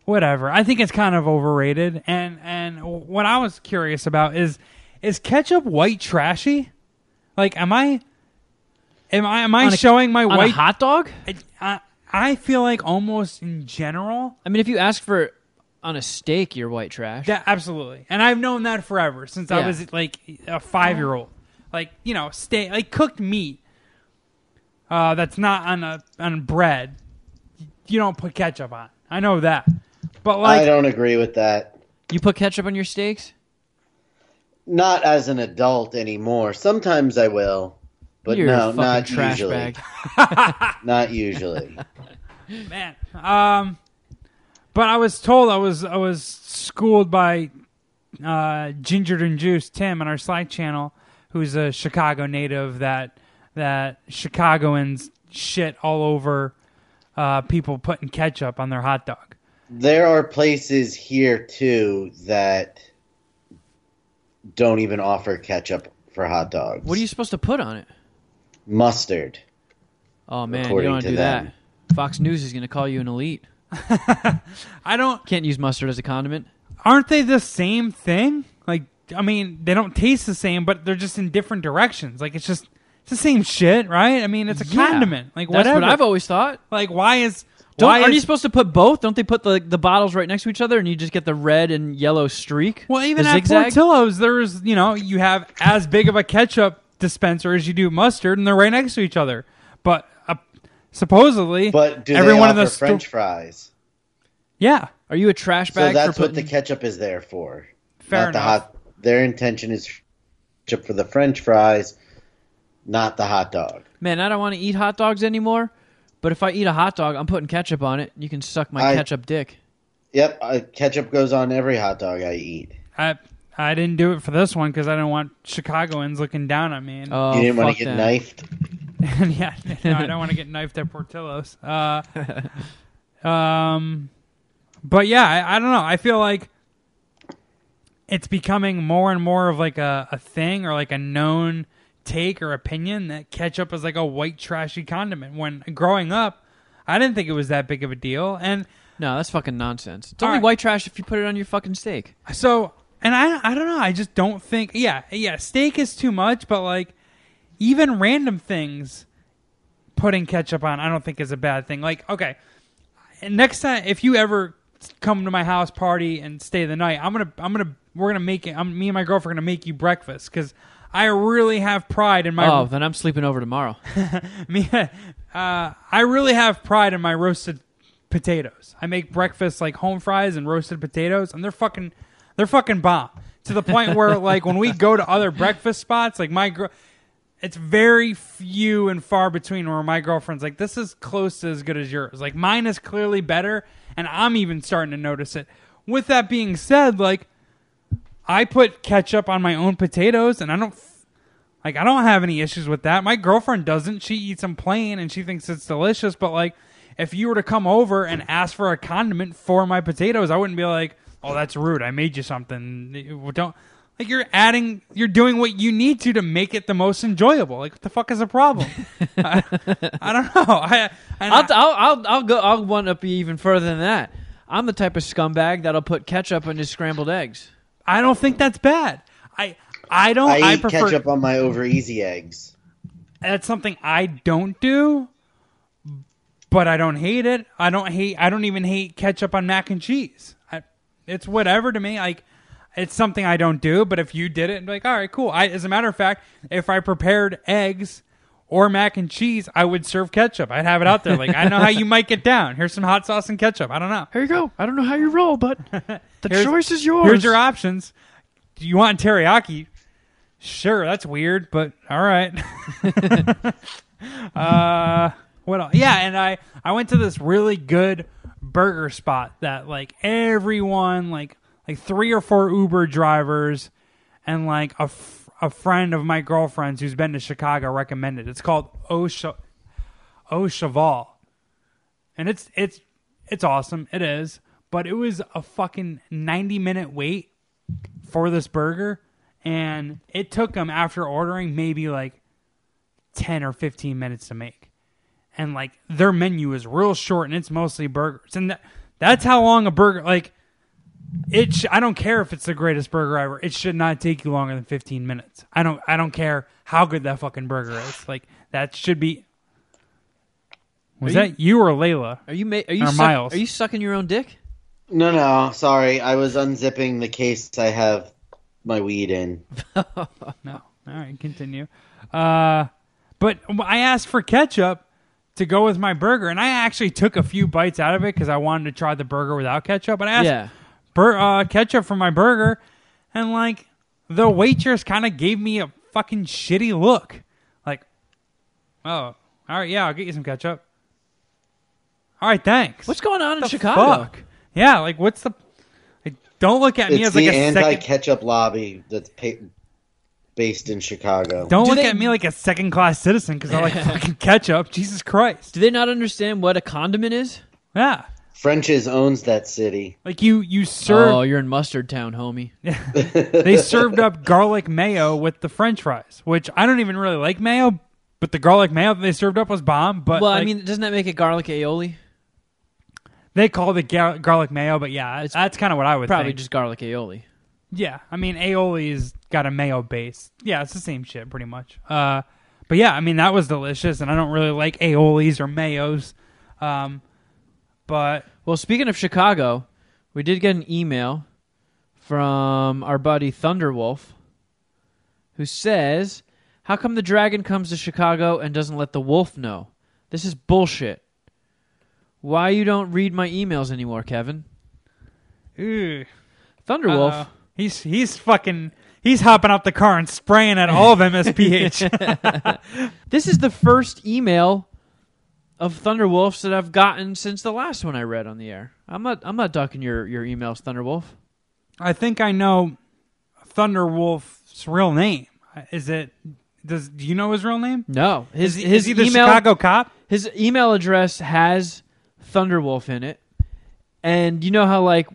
whatever. I think it's kind of overrated. And and what I was curious about is is ketchup white trashy? Like, am I? Am I am I a- showing my On white? a hot dog? I, I, I feel like almost in general. I mean, if you ask for on a steak, you're white trash. Yeah, absolutely. And I've known that forever since I was like a five year old. Like you know, steak like cooked meat. Uh, that's not on a on bread. You don't put ketchup on. I know that. But I don't agree with that. You put ketchup on your steaks? Not as an adult anymore. Sometimes I will, but you're no, a fucking not trash usually. bag. Not usually. man. Um, but I was told I was I was schooled by uh, Gingered and Juice Tim on our Slack channel, who's a Chicago native that that Chicagoans shit all over uh, people putting ketchup on their hot dog. There are places here too that don't even offer ketchup for hot dogs. what are you supposed to put on it? mustard? Oh man, you According don't want to to do them. that. Fox News is going to call you an elite. I don't. Can't use mustard as a condiment. Aren't they the same thing? Like, I mean, they don't taste the same, but they're just in different directions. Like, it's just it's the same shit, right? I mean, it's a Yeah. condiment. Like, That's whatever. what I've always thought. like, why is Don't, why aren't is, you supposed to put both? Don't they put the the bottles right next to each other and you just get the red and yellow streak? Well, even the at zigzag? Portillo's, there's you know you have as big of a ketchup dispenser as you do mustard, and they're right next to each other. But uh, supposedly, But do every they one offer of the sto- French fries? yeah, Are you a trash bag? So that's for what the ketchup is there for. Fair not the enough. hot. Their intention is ketchup for the French fries, not the hot dog. Man, I don't want to eat hot dogs anymore. But if I eat a hot dog, I'm putting ketchup on it. You can suck my I- ketchup dick. Yep, uh, ketchup goes on every hot dog I eat. I I didn't do it for this one because I didn't want Chicagoans looking down on me. And, Oh, you didn't want to get them. knifed. yeah, no, I don't want to get knifed at Portillo's. Uh, um, but yeah, I, I don't know. I feel like it's becoming more and more of like a, a thing or like a known take or opinion that ketchup is like a white trashy condiment. When growing up, I didn't think it was that big of a deal, and No, that's fucking nonsense. It's only right. white trash if you put it on your fucking steak. So, and I, I don't know. I just don't think. Yeah, yeah. Steak is too much, but like even random things, putting ketchup on, I don't think is a bad thing. Like, okay, next time if you ever come to my house party and stay the night, I'm gonna, I'm gonna, we're gonna make it. I'm, me and my girlfriend are gonna make you breakfast because I really have pride in my. oh, then I'm sleeping over tomorrow. me, uh, I really have pride in my roasted potatoes. I make breakfast like home fries and roasted potatoes, and they're fucking, they're fucking bomb. To the point where like when we go to other breakfast spots, like my girl, it's very few and far between where my girlfriend's like, this is close to as good as yours. Like mine is clearly better, and I'm even starting to notice it. With that being said, like I put ketchup on my own potatoes, and I don't like I don't have any issues with that. My girlfriend doesn't. She eats them plain and she thinks it's delicious. But like, if you were to come over and ask for a condiment for my potatoes, I wouldn't be like, "Oh, that's rude. I made you something." Don't like you're adding. You're doing what you need to to make it the most enjoyable. Like, what the fuck is the problem? I, I don't know. I, I'll, I'll, I'll, I'll go. I'll one up you even further than that. I'm the type of scumbag that'll put ketchup on his scrambled eggs. I don't think that's bad. I I don't. I I, eat prefer. ketchup on my over easy eggs. that's something I don't do, but I don't hate it. I don't hate. I don't even hate ketchup on mac and cheese. I, it's whatever to me. Like it's something I don't do. But if you did it, like, all right, cool. I, as a matter of fact, if I prepared eggs or mac and cheese, I would serve ketchup. I'd have it out there. Like, I know how you might get down. Here's some hot sauce and ketchup. I don't know. Here you go. I don't know how you roll, but the Here's- choice is yours. Here's your options. Do you want teriyaki? Sure, that's weird, but all right. uh, what else? Yeah, and I I went to this really good burger spot that like everyone like like three or four Uber drivers and like a, a friend of my girlfriend's who's been to Chicago recommended. It's called Au Au Cheval and it's it's it's awesome. It is, but it was a fucking ninety minute wait for this burger, and it took them after ordering maybe like ten or fifteen minutes to make, and like their menu is real short and it's mostly burgers, and that, that's how long a burger like. It sh- I don't care if it's the greatest burger ever. It should not take you longer than 15 minutes. I don't I don't care how good that fucking burger is. Like that should be Was you- that you or Layla? Are you ma- are you Or suck- Miles. are you sucking your own dick? No, no, sorry. I was unzipping the case I have my weed in. No. All right, continue. Uh, but I asked for ketchup to go with my burger, and I actually took a few bites out of it because I wanted to try the burger without ketchup. But I asked Yeah. Bur- uh, ketchup for my burger, and like the waitress kind of gave me a fucking shitty look. Like, oh, all right, yeah, I'll get you some ketchup. All right, thanks. What's going on in the Chicago? fuck? Yeah, like what's the? Like, don't look at me It's as like the a anti-ketchup lobby that's pa- based in Chicago. Don't Do look they- at me like a second class citizen because I like fucking ketchup. Jesus Christ. Do they not understand what a condiment is? Yeah. French's owns that city. Like you, you served. Oh, you're in mustard town, homie. they served up garlic mayo with the French fries, which I don't even really like mayo, but the garlic mayo that they served up was bomb. But well, I mean, doesn't that make it garlic aioli? they call it gar- garlic mayo, but yeah, it's, that's kind of what I would Probably think. just garlic aioli. Yeah, I mean aioli's got a mayo base. Yeah, it's the same shit pretty much. Uh, but yeah, I mean that was delicious, and I don't really like aiolis or mayos. Um, but Well, speaking of Chicago, we did get an email from our buddy Thunderwolf who says, How come the dragon comes to Chicago and doesn't let the wolf know? This is bullshit. Why you don't read my emails anymore, Kevin? Thunderwolf. uh, he's he's fucking he's hopping out the car and spraying at all of MSPH. This is the first email of Thunderwolf's that I've gotten since the last one I read on the air. I'm not I'm not ducking your, your emails, Thunderwolf. I think I know Thunderwolf's real name. Is it? Does do you know his real name? No. His is his is he the email Chicago cop? His email address has Thunderwolf in it, and you know how like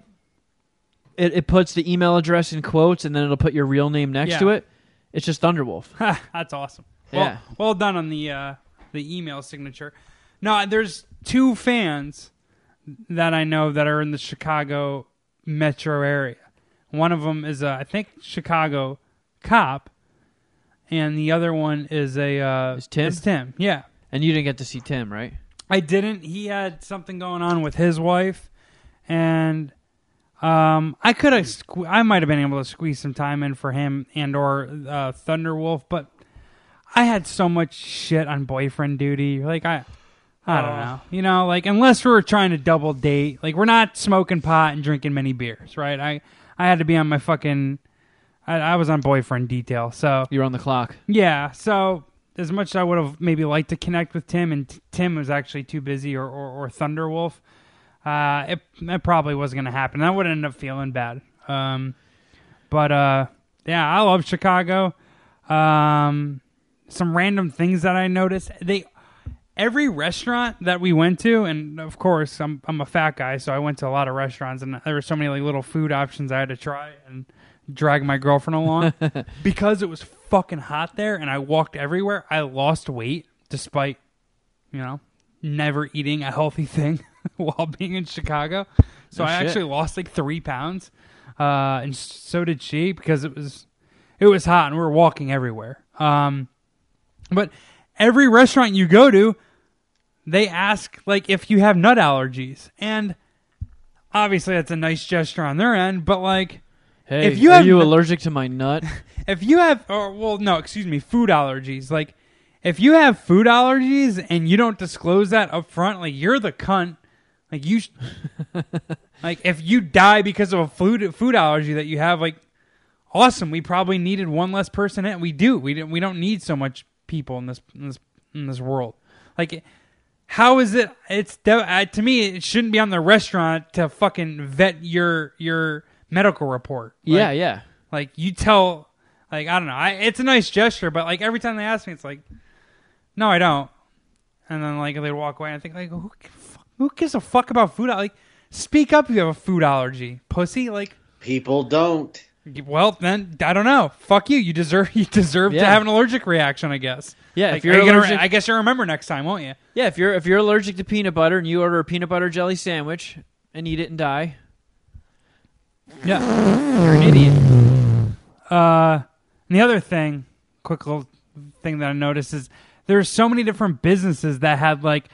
it, it puts the email address in quotes, and then it'll put your real name next Yeah. to it. It's just Thunderwolf. That's awesome. Well, Yeah. well done on the uh, the email signature. No, there's two fans that I know that are in the Chicago metro area. One of them is a, I think Chicago cop, and the other one is a uh, Is Tim? Is Tim, yeah. And you didn't get to see Tim, right? I didn't. He had something going on with his wife, and um, I could have. Sque- I might have been able to squeeze some time in for him and or uh, Thunderwolf, but I had so much shit on boyfriend duty. Like I, I don't know. You know, like unless we were trying to double date, like we're not smoking pot and drinking many beers, right? I I had to be on my fucking. I, I was on boyfriend detail, so You're on the clock. yeah, so as much as I would have maybe liked to connect with Tim, and t- Tim was actually too busy, or or, or Thunderwolf, uh, it it probably wasn't going to happen. I would end up feeling bad. Um, but uh, yeah, I love Chicago. Um, some random things that I noticed they every restaurant that we went to, and of course I'm I'm a fat guy, so I went to a lot of restaurants, and there were so many like little food options I had to try and drag my girlfriend along because it was fucking hot there, and I walked everywhere. I lost weight despite you know never eating a healthy thing while being in Chicago. So No I shit. actually lost like three pounds, uh, and so did she because it was it was hot and we were walking everywhere. Um, but every restaurant you go to, they ask like if you have nut allergies, and obviously that's a nice gesture on their end. But like, Hey, If you are have you allergic to my nut? if you have or well no excuse me food allergies. Like if you have food allergies and you don't disclose that up front like you're the cunt. Like you sh- like if you die because of a food food allergy that you have like awesome. We probably needed one less person in. We do. We don't we don't need so much people in this in this in this world. Like how is it it's uh, to me it shouldn't be on the restaurant to fucking vet your your medical report Like, yeah, yeah. like you tell, like I don't know. I, it's a nice gesture, but like every time they ask me, it's like, no, I don't. And then like they walk away, and I think like, who, who gives a fuck about food? Like, speak up if you have a food allergy, pussy. Like, People don't. Well then I don't know. Fuck you. You deserve you deserve to have an allergic reaction. I guess. Yeah, Like, if you're you gonna- allergic- I guess you'll remember next time, won't you? Yeah, if you're if you're allergic to peanut butter and you order a peanut butter jelly sandwich and eat it and die, Yeah, you're an idiot. Uh, and the other thing, quick little thing that I noticed is there's so many different businesses that had like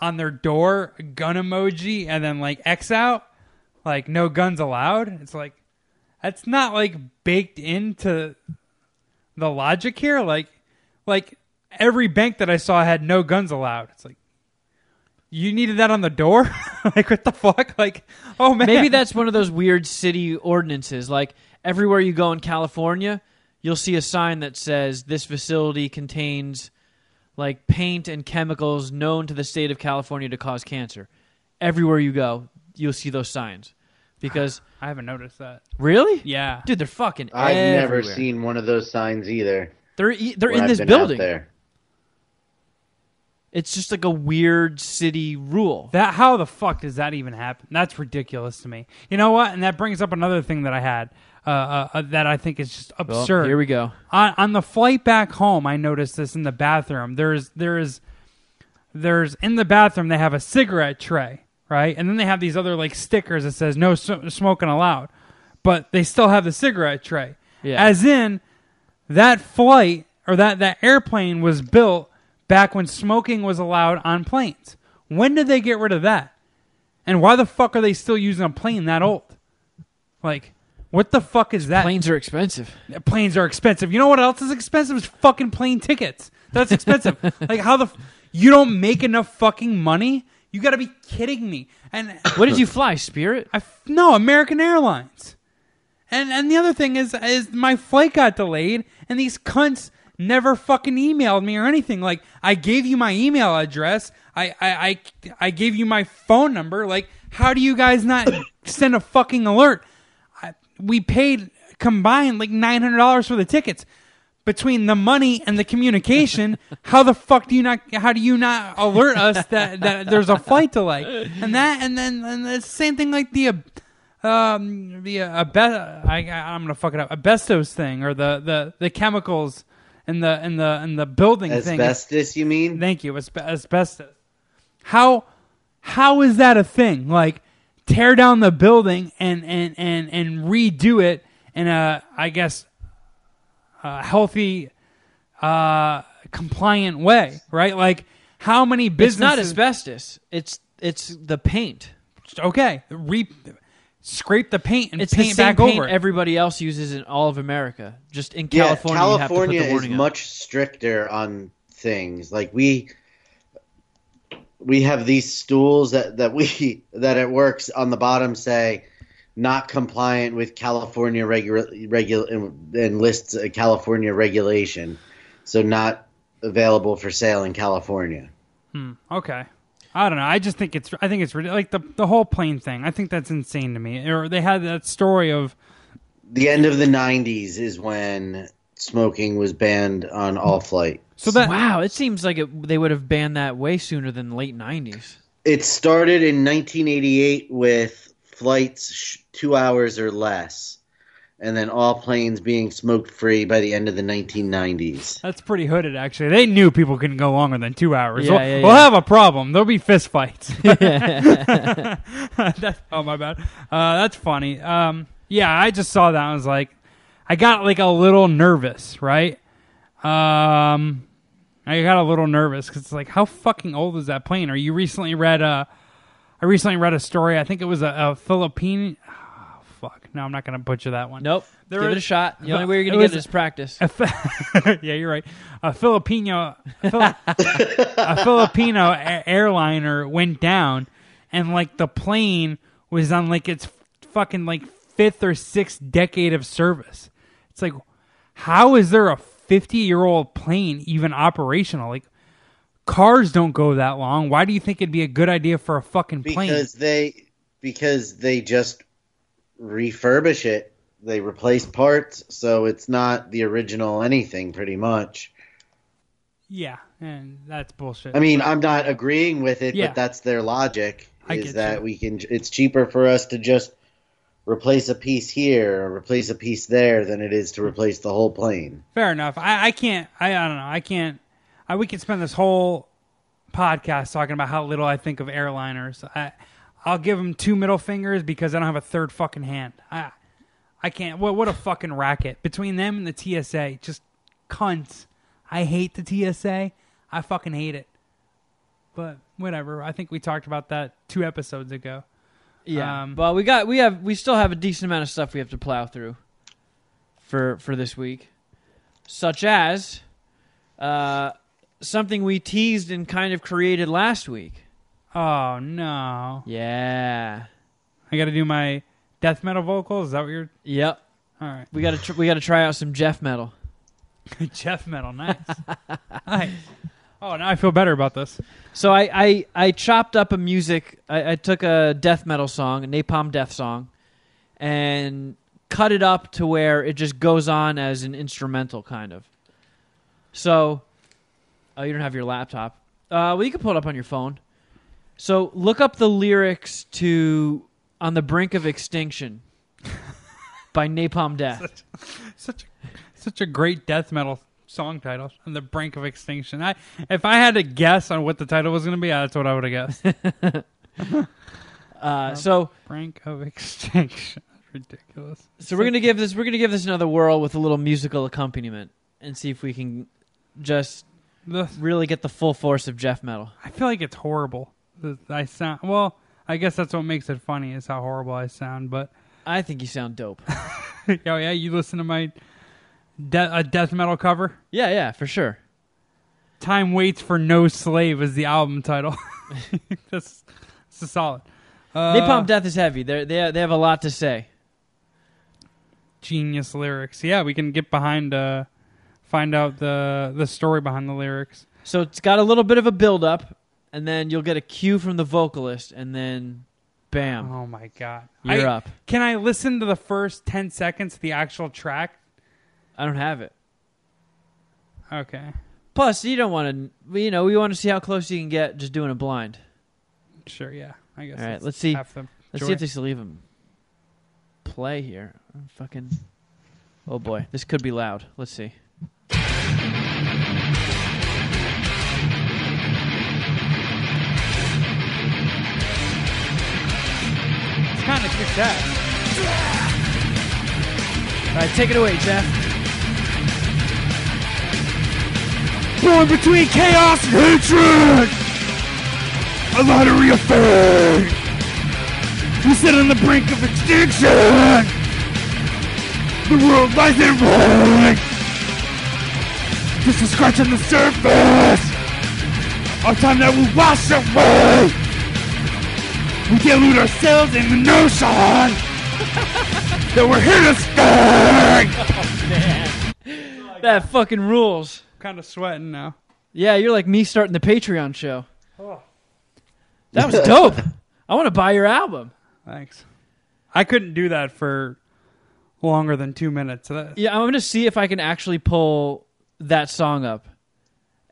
on their door gun emoji and then like X out, like no guns allowed. It's like that's not like baked into the logic here. Like, like every bank that I saw had no guns allowed. It's like. You needed that on the door? like what the fuck? Like, oh man. maybe that's one of those weird city ordinances. Like everywhere you go in California, you'll see a sign that says this facility contains like paint and chemicals known to the state of California to cause cancer. Everywhere you go, you'll see those signs. Because I haven't noticed that. really, Yeah. dude, they're fucking. I've never seen one of those signs either. They're e- they're in I've this building. there. It's just like a weird city rule. That how the fuck does that even happen? That's ridiculous to me. You know what? And that brings up another thing that I had uh, uh, uh, that I think is just Well, absurd. here we go. on, on the flight back home, I noticed this in the bathroom. There's there's there's in the bathroom they have a cigarette tray, right? And then they have these other like stickers that says no smoking allowed, but they still have the cigarette tray. Yeah. As in that flight or that that airplane was built back when smoking was allowed on planes. When did they get rid of that? And why the fuck are they still using a plane that old? Like, what the fuck is that? Planes are expensive. planes are expensive. You know what else is expensive? Is fucking plane tickets. That's expensive. like how the f- you don't make enough fucking money? You got to be kidding me. And What did you fly, Spirit? I f- no American Airlines. And and the other thing is is my flight got delayed and these cunts never fucking emailed me or anything. Like I gave you my email address. I I I, I gave you my phone number. Like how do you guys not send a fucking alert? I, we paid combined like nine hundred dollars for the tickets. Between the money and the communication, how the fuck do you not? How do you not alert us that, that there's a flight delay? And that, and then, and the same thing like the, um, the uh, abe- I, I'm gonna fuck it up. Asbestos thing or the the the chemicals and the in the in the building thing. Asbestos, you mean? Thank you. Asbe- asbestos. How how is that a thing? Like tear down the building and and and and redo it in a I guess a healthy uh compliant way, right? Like how many businesses? It's not asbestos. It's it's the paint. okay, re scrape the paint and It's the paint same back paint over it. everybody else uses in all of America. Just in Yeah, California, California you have to put the is warning on. much stricter on things. Like we we have these stools that that we that it works on the bottom say not compliant with California regular regul and lists a California regulation, so not available for sale in California. Hmm, okay. I don't know. I just think it's. I think it's rid- like the the whole plane thing. I think that's insane to me. Or they had that story of The end of the '90s is when smoking was banned on all flight. so that wow, it seems like it, they would have banned that way sooner than late '90s. It started in 1988 with flights sh- two hours or less, and then all planes being smoke free by the end of the 1990s. That's pretty hooded, actually. They knew people couldn't go longer than two hours. Yeah, we'll, yeah, we'll have a problem. There'll be fist fights. That- oh my bad. Uh, that's funny. Um, yeah, I just saw that. I was like, I got like a little nervous, right? Um, I got a little nervous because it's like, how fucking old is that plane? Or you recently read a, I recently read a story. I think it was a, a Philippine. Ah, fuck. No, I'm not gonna butcher that one. Nope. There Give it is- a shot. The only way you're gonna get was- it is practice. Fi- yeah, you're right. A Filipino, a, Fili- a Filipino a- airliner went down, and like the plane was on like its fucking like fifth or sixth decade of service. It's like, how is there a 50 year old plane even operational? Like, cars don't go that long. Why do you think it'd be a good idea for a fucking plane? because they because they just refurbish it. They replace parts, so it's not the original anything. Pretty much. yeah, and that's bullshit. I mean, I'm not agreeing with it, Yeah. but that's their logic. Is that you. we can? It's cheaper for us to just replace a piece here or replace a piece there than it is to hmm. replace the whole plane. Fair enough. I, I can't. I, I don't know. I can't. I, we could spend this whole podcast talking about how little I think of airliners. I, I'll give them two middle fingers because I don't have a third fucking hand. I, I can't. What what a fucking racket between them and the TSA. Just cunts. I hate the TSA. I fucking hate it. But whatever. I think we talked about that two episodes ago. Yeah. Um, well, we got we have we still have a decent amount of stuff we have to plow through for for this week, such as uh, something we teased and kind of created last week. Oh no! Yeah. I got to do my death metal vocals. Is that what you're? Yep. All right. We got to tr- we got to try out some Jeff metal. Jeff metal, nice. nice. Oh, now I feel better about this. So I, I, I chopped up a music. I, I took a death metal song, a Napalm Death song, and cut it up to where it just goes on as an instrumental, kind of. So, oh, you don't have your laptop. Uh, well, you can pull it up on your phone. So look up the lyrics to "On the Brink of Extinction" by Napalm Death. Such a, such a great death metal song title, "On the Brink of Extinction." I, if I had to guess on what the title was going to be, that's what I would have guessed. Uh, so Brink of Extinction. Ridiculous. So we're gonna give this we're gonna give this another whirl with a little musical accompaniment and see if we can just The, really get the full force of Jeff metal. I feel like it's horrible. I sound well. I guess that's what makes it funny is how horrible I sound. But I think you sound dope. oh yeah, you listen to my de- a death metal cover. yeah, yeah, for sure. Time waits for no slave is the album title. that's that's a solid. Uh, Napalm Death is heavy. They they they have a lot to say. genius lyrics. Yeah, we can get behind uh find out the the story behind the lyrics. So it's got a little bit of a build up, and then you'll get a cue from the vocalist, and then, bam, Oh my god. you're I- up. Can I listen to the first 10 seconds of the actual track? I don't have it. Okay. Plus, you don't want to. You know, we want to see how close you can get just doing it blind. Sure, yeah. I guess. All right, let's see. Let's see if they still even play here. Fucking. Oh boy, this could be loud. Let's see. Kind of. All right, take it away, Jeff. Born between chaos and hatred! A lottery of fate! We sit on the brink of extinction! The world lies in wait! Just a scratch on the surface! Our time that will wash away! We delude ourselves in the notion that we're here to stay! That fucking rules. I'm Kind of sweating now. Yeah, you're like me starting the Patreon show. Oh. That was dope. I want to buy your album. Thanks. I couldn't do that for longer than two minutes. Yeah, I'm gonna see if I can actually pull that song up,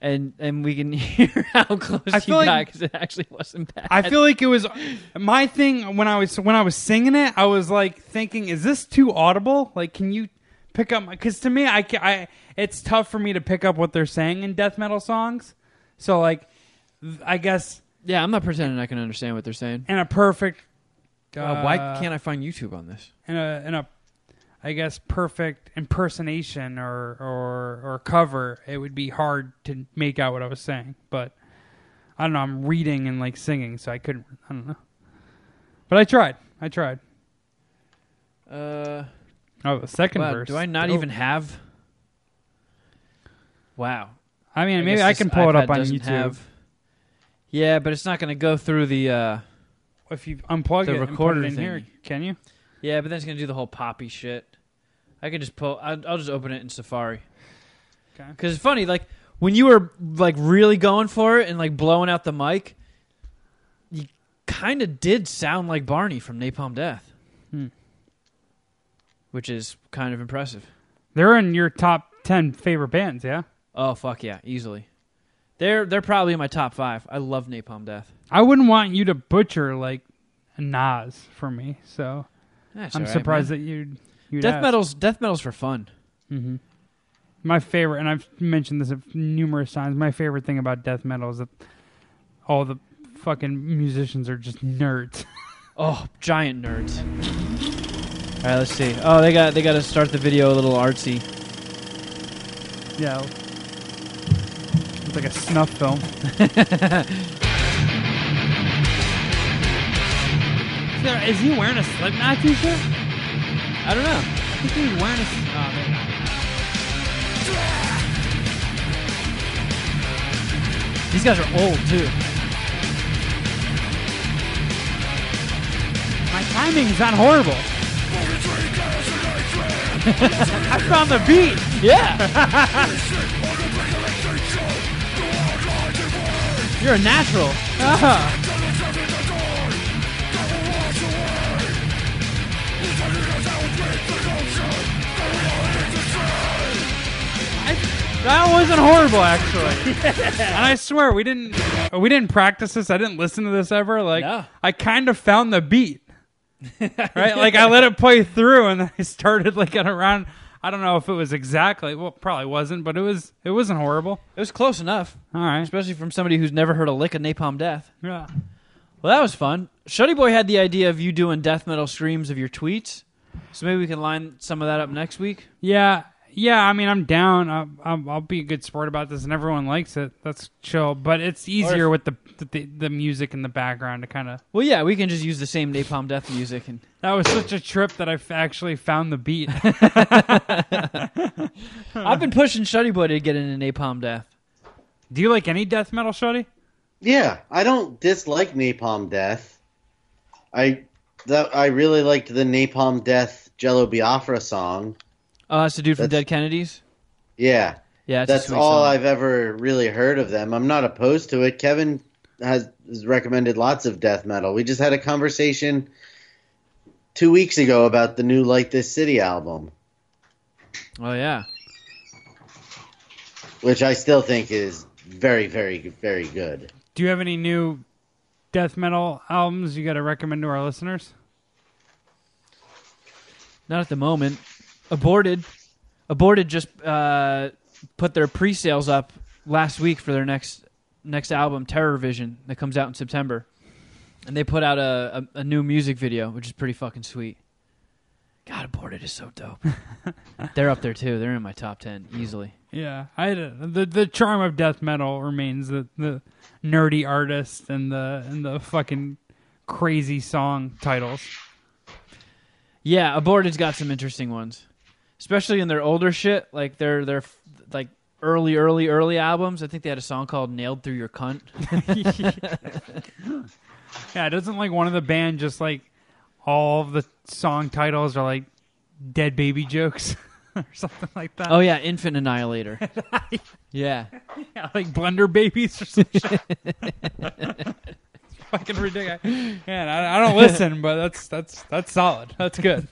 and and we can hear how close I you feel got like- because it actually wasn't bad. I feel like it was my thing when I was when I was singing it. I was like thinking, is this too audible? Like, can you pick up? Because to me, I, ca- I it's tough for me to pick up what they're saying in death metal songs. So like, th- I guess yeah, I'm not pretending I can understand what they're saying. in a perfect. Wow, why uh, can't I find YouTube on this? in a in a I guess perfect impersonation or or or cover, it would be hard to make out what I was saying. But I don't know. I'm reading and like singing, so I couldn't. I don't know. But I tried. I tried. Uh, Oh, the second wow, verse. do I not Oh. even have? Wow. I mean, I maybe I can pull it up on YouTube. have- Yeah, but it's not going to go through the. Uh, If you unplug The it recorder it in here, can you? yeah, but then it's going to do the whole poppy shit. I can just pull. I'll, I'll just open it in Safari. Okay. Because it's funny, like when you were like really going for it and like blowing out the mic, you kind of did sound like Barney from Napalm Death, Hmm. which is kind of impressive. They're in your top ten favorite bands, yeah. Oh fuck yeah, easily. They're they're probably in my top five. I love Napalm Death. I wouldn't want you to butcher like Nas for me, so That's I'm all right, surprised man. that you you death metal's death metal's for fun. hmm My favorite, and I've mentioned this numerous times. My favorite thing about death metal is that all the fucking musicians are just nerds. Oh, giant nerds. All right, let's see. Oh, they got they got to start the video a little artsy. yeah, it's like a snuff film. Is he wearing a Slipknot t-shirt? I don't know. I think Oh, go. These guys are old too. My timing's not horrible. I found the beat. Yeah. You're a natural. Ah. That wasn't horrible, actually. and I swear we didn't we didn't practice this. I didn't listen to this ever. Like No. I kind of found the beat, right? Like I let it play through, and then I started like at around. I don't know if it was exactly. Well, probably wasn't, but it was. It wasn't horrible. It was close enough, All right. especially from somebody who's never heard a lick of Napalm Death. Yeah. Well, that was fun. Shuddy Boy had the idea of you doing death metal streams of your tweets, so maybe we can line some of that up next week. Yeah, yeah. I mean, I'm down. I'll, I'll, I'll be a good sport about this, and everyone likes it. That's chill. But it's easier with the, the the music in the background to kind of. Well, yeah, we can just use the same Napalm Death music and. That was such a trip that I actually found the beat. I've been pushing Shuddy Boy to get into Napalm Death. Do you like any death metal, Shuddy? Yeah, I don't dislike Napalm Death. I that I really liked the Napalm Death Jello Biafra song. Oh, that's the dude from Dead Kennedys. Yeah, Yeah, that's all song. I've ever really heard of them. I'm not opposed to it. Kevin has, has recommended lots of death metal. We just had a conversation two weeks ago about the new Light This City album, Oh yeah. which I still think is very, very, very good. Do you have any new death metal albums you got to recommend to our listeners? Not at the moment. Aborted. Aborted just uh, put their pre-sales up last week for their next next album, Terror Vision, that comes out in September. And they put out a, a, a new music video, which is pretty fucking sweet. God, Aborted is so dope. They're up there too. They're in my top ten easily. Yeah, I the the charm of death metal remains the the nerdy artist and the and the fucking crazy song titles. Yeah, Aborted's got some interesting ones, especially in their older shit, like their their like early, early, early albums. I think they had a song called "Nailed Through Your Cunt." Yeah, doesn't like one of the band just like all of the song titles are like dead baby jokes or something like that. Oh yeah, Infant Annihilator. yeah, yeah, like blender babies or some shit. It's fucking ridiculous. Man, I, I don't listen, but that's that's that's solid. That's good.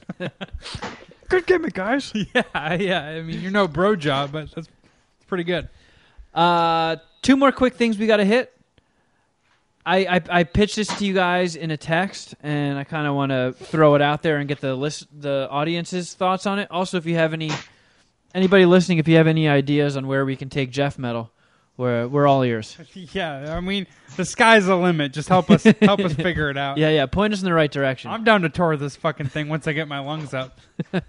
Good gimmick, guys. yeah, yeah. I mean, you're no bro job, but that's pretty good. Uh, two more quick things we got to hit. I, I I pitched this to you guys in a text, and I kind of want to throw it out there and get the list, the audience's thoughts on it. Also, if you have any anybody listening, if you have any ideas on where we can take Jeff Metal, we're we're all ears. Yeah, I mean, the sky's the limit. Just help us help us figure it out. Yeah, yeah. Point us in the right direction. I'm down to tour this fucking thing once I get my lungs up.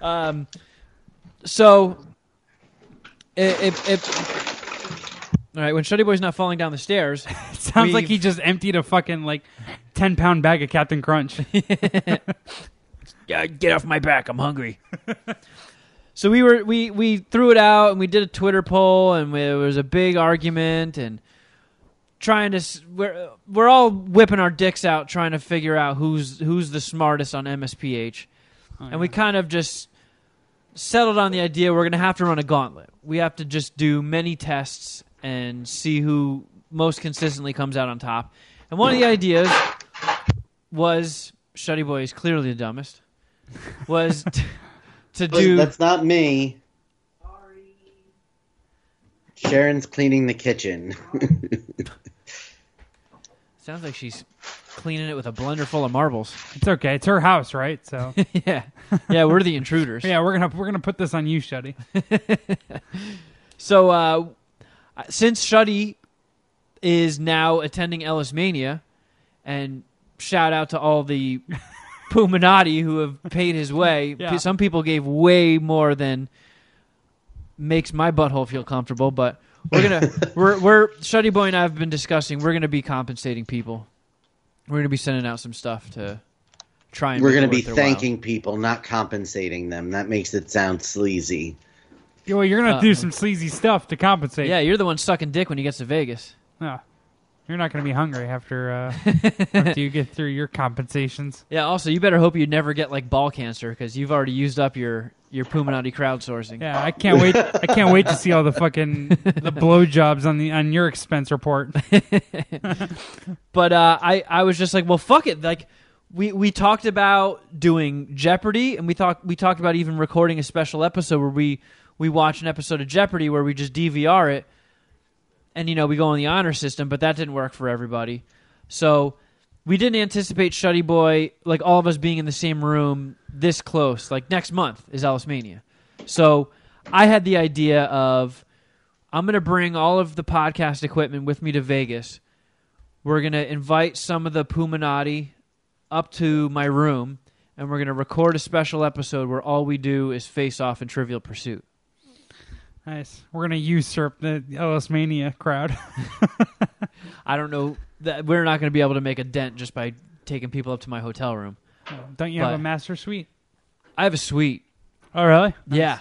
Um, so, if, if all right, when Shuddy Boy's not falling down the stairs, It sounds like he just emptied a fucking like ten pound bag of Captain Crunch. Yeah, get off my back. I'm hungry. So we were we we threw it out and we did a Twitter poll and we, there was a big argument and trying to we're we're all whipping our dicks out trying to figure out who's who's the smartest on MSPH. Oh, and we kind of just settled on the idea we're going to have to run a gauntlet. We have to just do many tests and see who most consistently comes out on top. And one of the ideas was Shuddy Boy is clearly the dumbest. Was to do That's not me. Sorry. Sharon's cleaning the kitchen. sounds like she's cleaning it with a blender full of marbles. It's okay. It's her house, right? So yeah, yeah, we're the intruders. yeah, we're gonna we're gonna put this on you, Shuddy. So uh, since Shuddy is now attending Ellis Mania, and shout out to all the Puminati who have paid his way. Yeah. Some people gave way more than makes my butthole feel comfortable, but we're gonna we're we're Shuddy Boy and I have been discussing. We're gonna be compensating people. We're gonna be sending out some stuff to try and We're gonna be worth their while. thanking people, not compensating them. That makes it sound sleazy. Well, you're gonna Uh, do some sleazy stuff to compensate. Yeah, you're the one sucking dick when he gets to Vegas. No. You're not gonna be hungry after uh, after you get through your compensations. Yeah. Also, you better hope you never get like ball cancer because you've already used up your your Puminati crowdsourcing. Yeah, I can't wait. I can't wait to see all the fucking the blowjobs on the on your expense report. But uh, I I was just like, well, fuck it. Like we we talked about doing Jeopardy, and we thought we talked about even recording a special episode where we we watch an episode of Jeopardy where we just DVR it, and you know we go on the honor system, but that didn't work for everybody. So we didn't anticipate Shuddy Boy like all of us being in the same room this close. Like next month is Ellis Mania, so I had the idea of I'm gonna bring all of the podcast equipment with me to Vegas. We're gonna invite some of the Puminati up to my room, and we're gonna record a special episode where all we do is face off in Trivial Pursuit. Nice. We're gonna usurp the Ellis Mania crowd. I don't know that we're not gonna be able to make a dent just by taking people up to my hotel room. Don't you have But- a master suite? I have a suite. Oh, really? Yeah,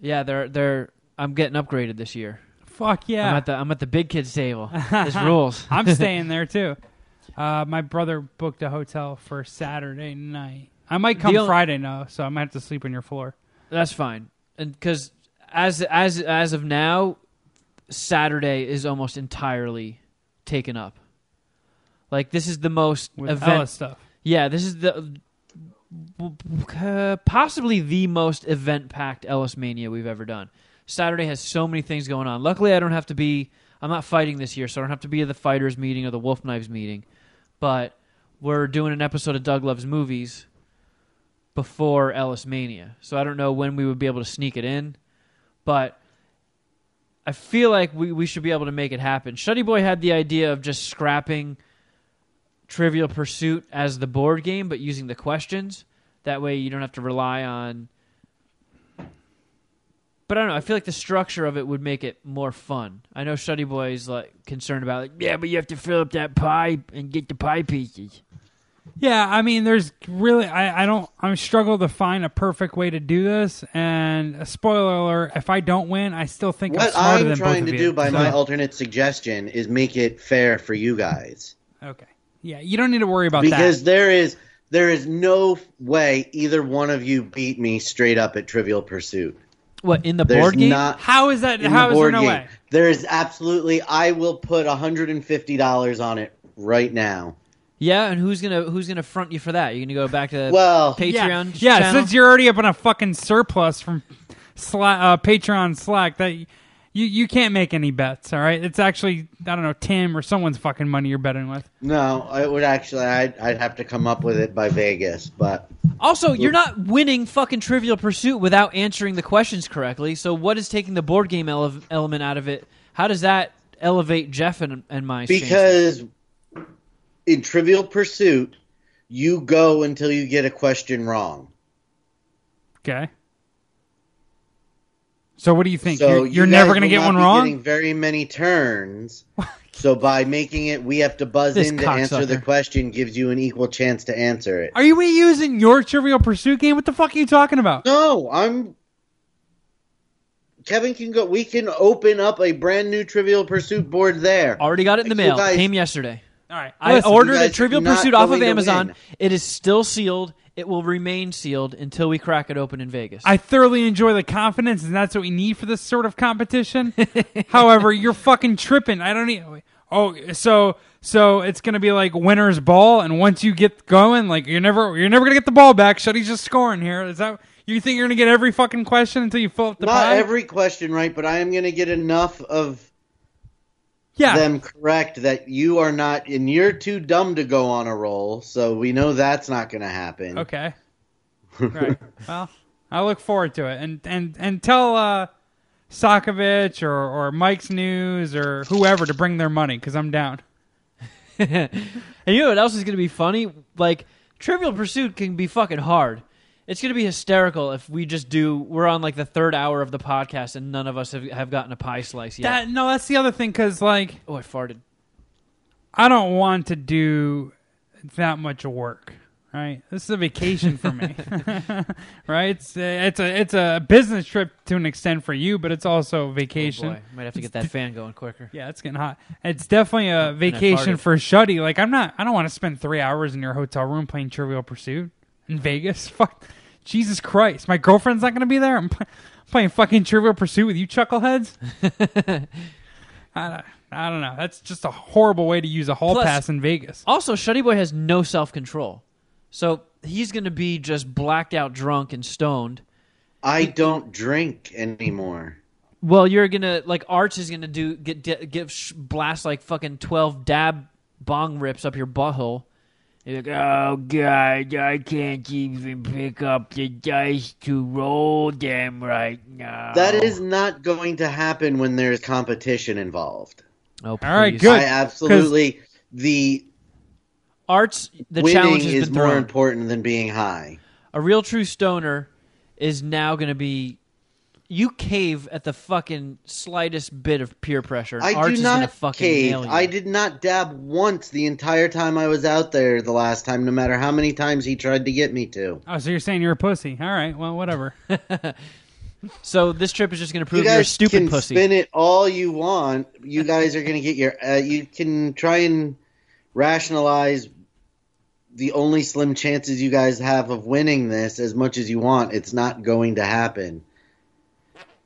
yeah. They're they're. I'm getting upgraded this year. Fuck I'm yeah. at the I'm at the big kids table. This rules. I'm staying there too. Uh, my brother booked a hotel for Saturday night. I might come The only- Friday now, so I might have to sleep on your floor. That's fine, and because as as as of now, Saturday is almost entirely taken up. Like this is the most With event. Stuff. Yeah, this is the uh, possibly the most event-packed Ellis Mania we've ever done. Saturday has so many things going on. Luckily, I don't have to be. I'm not fighting this year, so I don't have to be at the fighters meeting or the Wolf Knives meeting. But we're doing an episode of Doug Loves Movies before Ellis Mania, so I don't know when we would be able to sneak it in. But I feel like we, we should be able to make it happen. Shuddy Boy had the idea of just scrapping Trivial Pursuit as the board game, but using the questions. That way, you don't have to rely on. But I don't know. I feel like the structure of it would make it more fun. I know Shuddy Boy is like concerned about like, Yeah, but you have to fill up that pie and get the pie pieces. Yeah, I mean, there's really, I, I don't, I'm struggle to find a perfect way to do this. And a spoiler alert: if I don't win, I still think I'm What smarter I'm than trying both to of do you. by So- my alternate suggestion is make it fair for you guys. okay, yeah, you don't need to worry about because that. Because there is there is no way either one of you beat me straight up at Trivial Pursuit. what in the There's board game. not How is that? in How the is there board no game. way? There is absolutely. I will put hundred and fifty dollars on it right now. Yeah, and who's gonna who's gonna front you for that? You're gonna go back to Well, Patreon. Yeah, yeah since you're already up on a fucking surplus from Slack, uh, Patreon Slack, that you you can't make any bets. All right, it's actually I don't know Tim or someone's fucking money you're betting with. no, I would actually. I'd, I'd have to come up with it by Vegas, but Also, you're not winning fucking Trivial Pursuit without answering the questions correctly. So, what is taking the board game ele- element out of it? How does that elevate Jeff and, and my chances? In Trivial Pursuit, you go until you get a question wrong. Okay. So what do you think? So you're you you're never going to get one wrong? Getting very many turns. so by making it, we have to buzz This in to answer the question. Gives you an equal chance to answer it. Are you using your Trivial Pursuit game? What the fuck are you talking about? No, I'm. Kevin can go. We can open up a brand new Trivial Pursuit board there. Already got it in the mail. guys- Came yesterday. All right. I ordered a Trivial Pursuit off of Amazon. It is still sealed. It will remain sealed until we crack it open in Vegas. I thoroughly enjoy the confidence, and that's what we need for this sort of competition. However, you're fucking tripping. I don't need. Oh, so so it's gonna be like winner's ball, and once you get going, like you're never you're never gonna get the ball back. Shuddy's just scoring here. Is that you think you're gonna get every fucking question until you fill up the Not pie? every question right, but I am going to get enough of yeah. them correct that you are not, and you're too dumb to go on a roll. So we know that's not going to happen. Okay. right. Well, I look forward to it, and and and tell uh, Sokovich or or Mike's News or whoever to bring their money because I'm down. and you know what else is going to be funny? Like Trivial Pursuit can be fucking hard. It's going to be hysterical if we just do. We're on like the third hour of the podcast, and none of us have, have gotten a pie slice yet. That no, that's the other thing because like oh, I farted. I don't want to do that much work. Right, this is a vacation for me. right, it's a, it's a it's a business trip to an extent for you, but it's also a vacation. Oh boy, might have to get that fan going quicker. Yeah, it's getting hot. It's definitely a vacation for Shuddy. Like I'm not. I don't want to spend three hours in your hotel room playing Trivial Pursuit in Vegas. Fuck, Jesus Christ! My girlfriend's not going to be there. I'm pl- playing fucking Trivial Pursuit with you chuckleheads. I, don't- I don't know. That's just a horrible way to use a hall Plus- pass in Vegas. Also, Shuddy Boy has no self control, so he's going to be just blacked out, drunk, and stoned. I don't drink anymore. Well, you're gonna like Arch is gonna do get get, give sh- blast like fucking twelve dab bong rips up your butthole. You're like, Oh God, I can't even pick up the dice to roll them right now. That is not going to happen when there's competition involved. oh, All right, good. I absolutely the arts. the winning challenge has is been more thrown. important than being high. A real true stoner is now gonna be. You cave at the fucking slightest bit of peer pressure. I Arch do not fucking cave. nail you. I did not dab once the entire time I was out there the last time, no matter how many times he tried to get me to. Oh, so you're saying you're a pussy? All right. Well, whatever. So this trip is just gonna prove you're a guys stupid can pussy. spin it all you want. You guys are going to get your. Uh, you can try and rationalize the only slim chances you guys have of winning this as much as you want. It's not going to happen.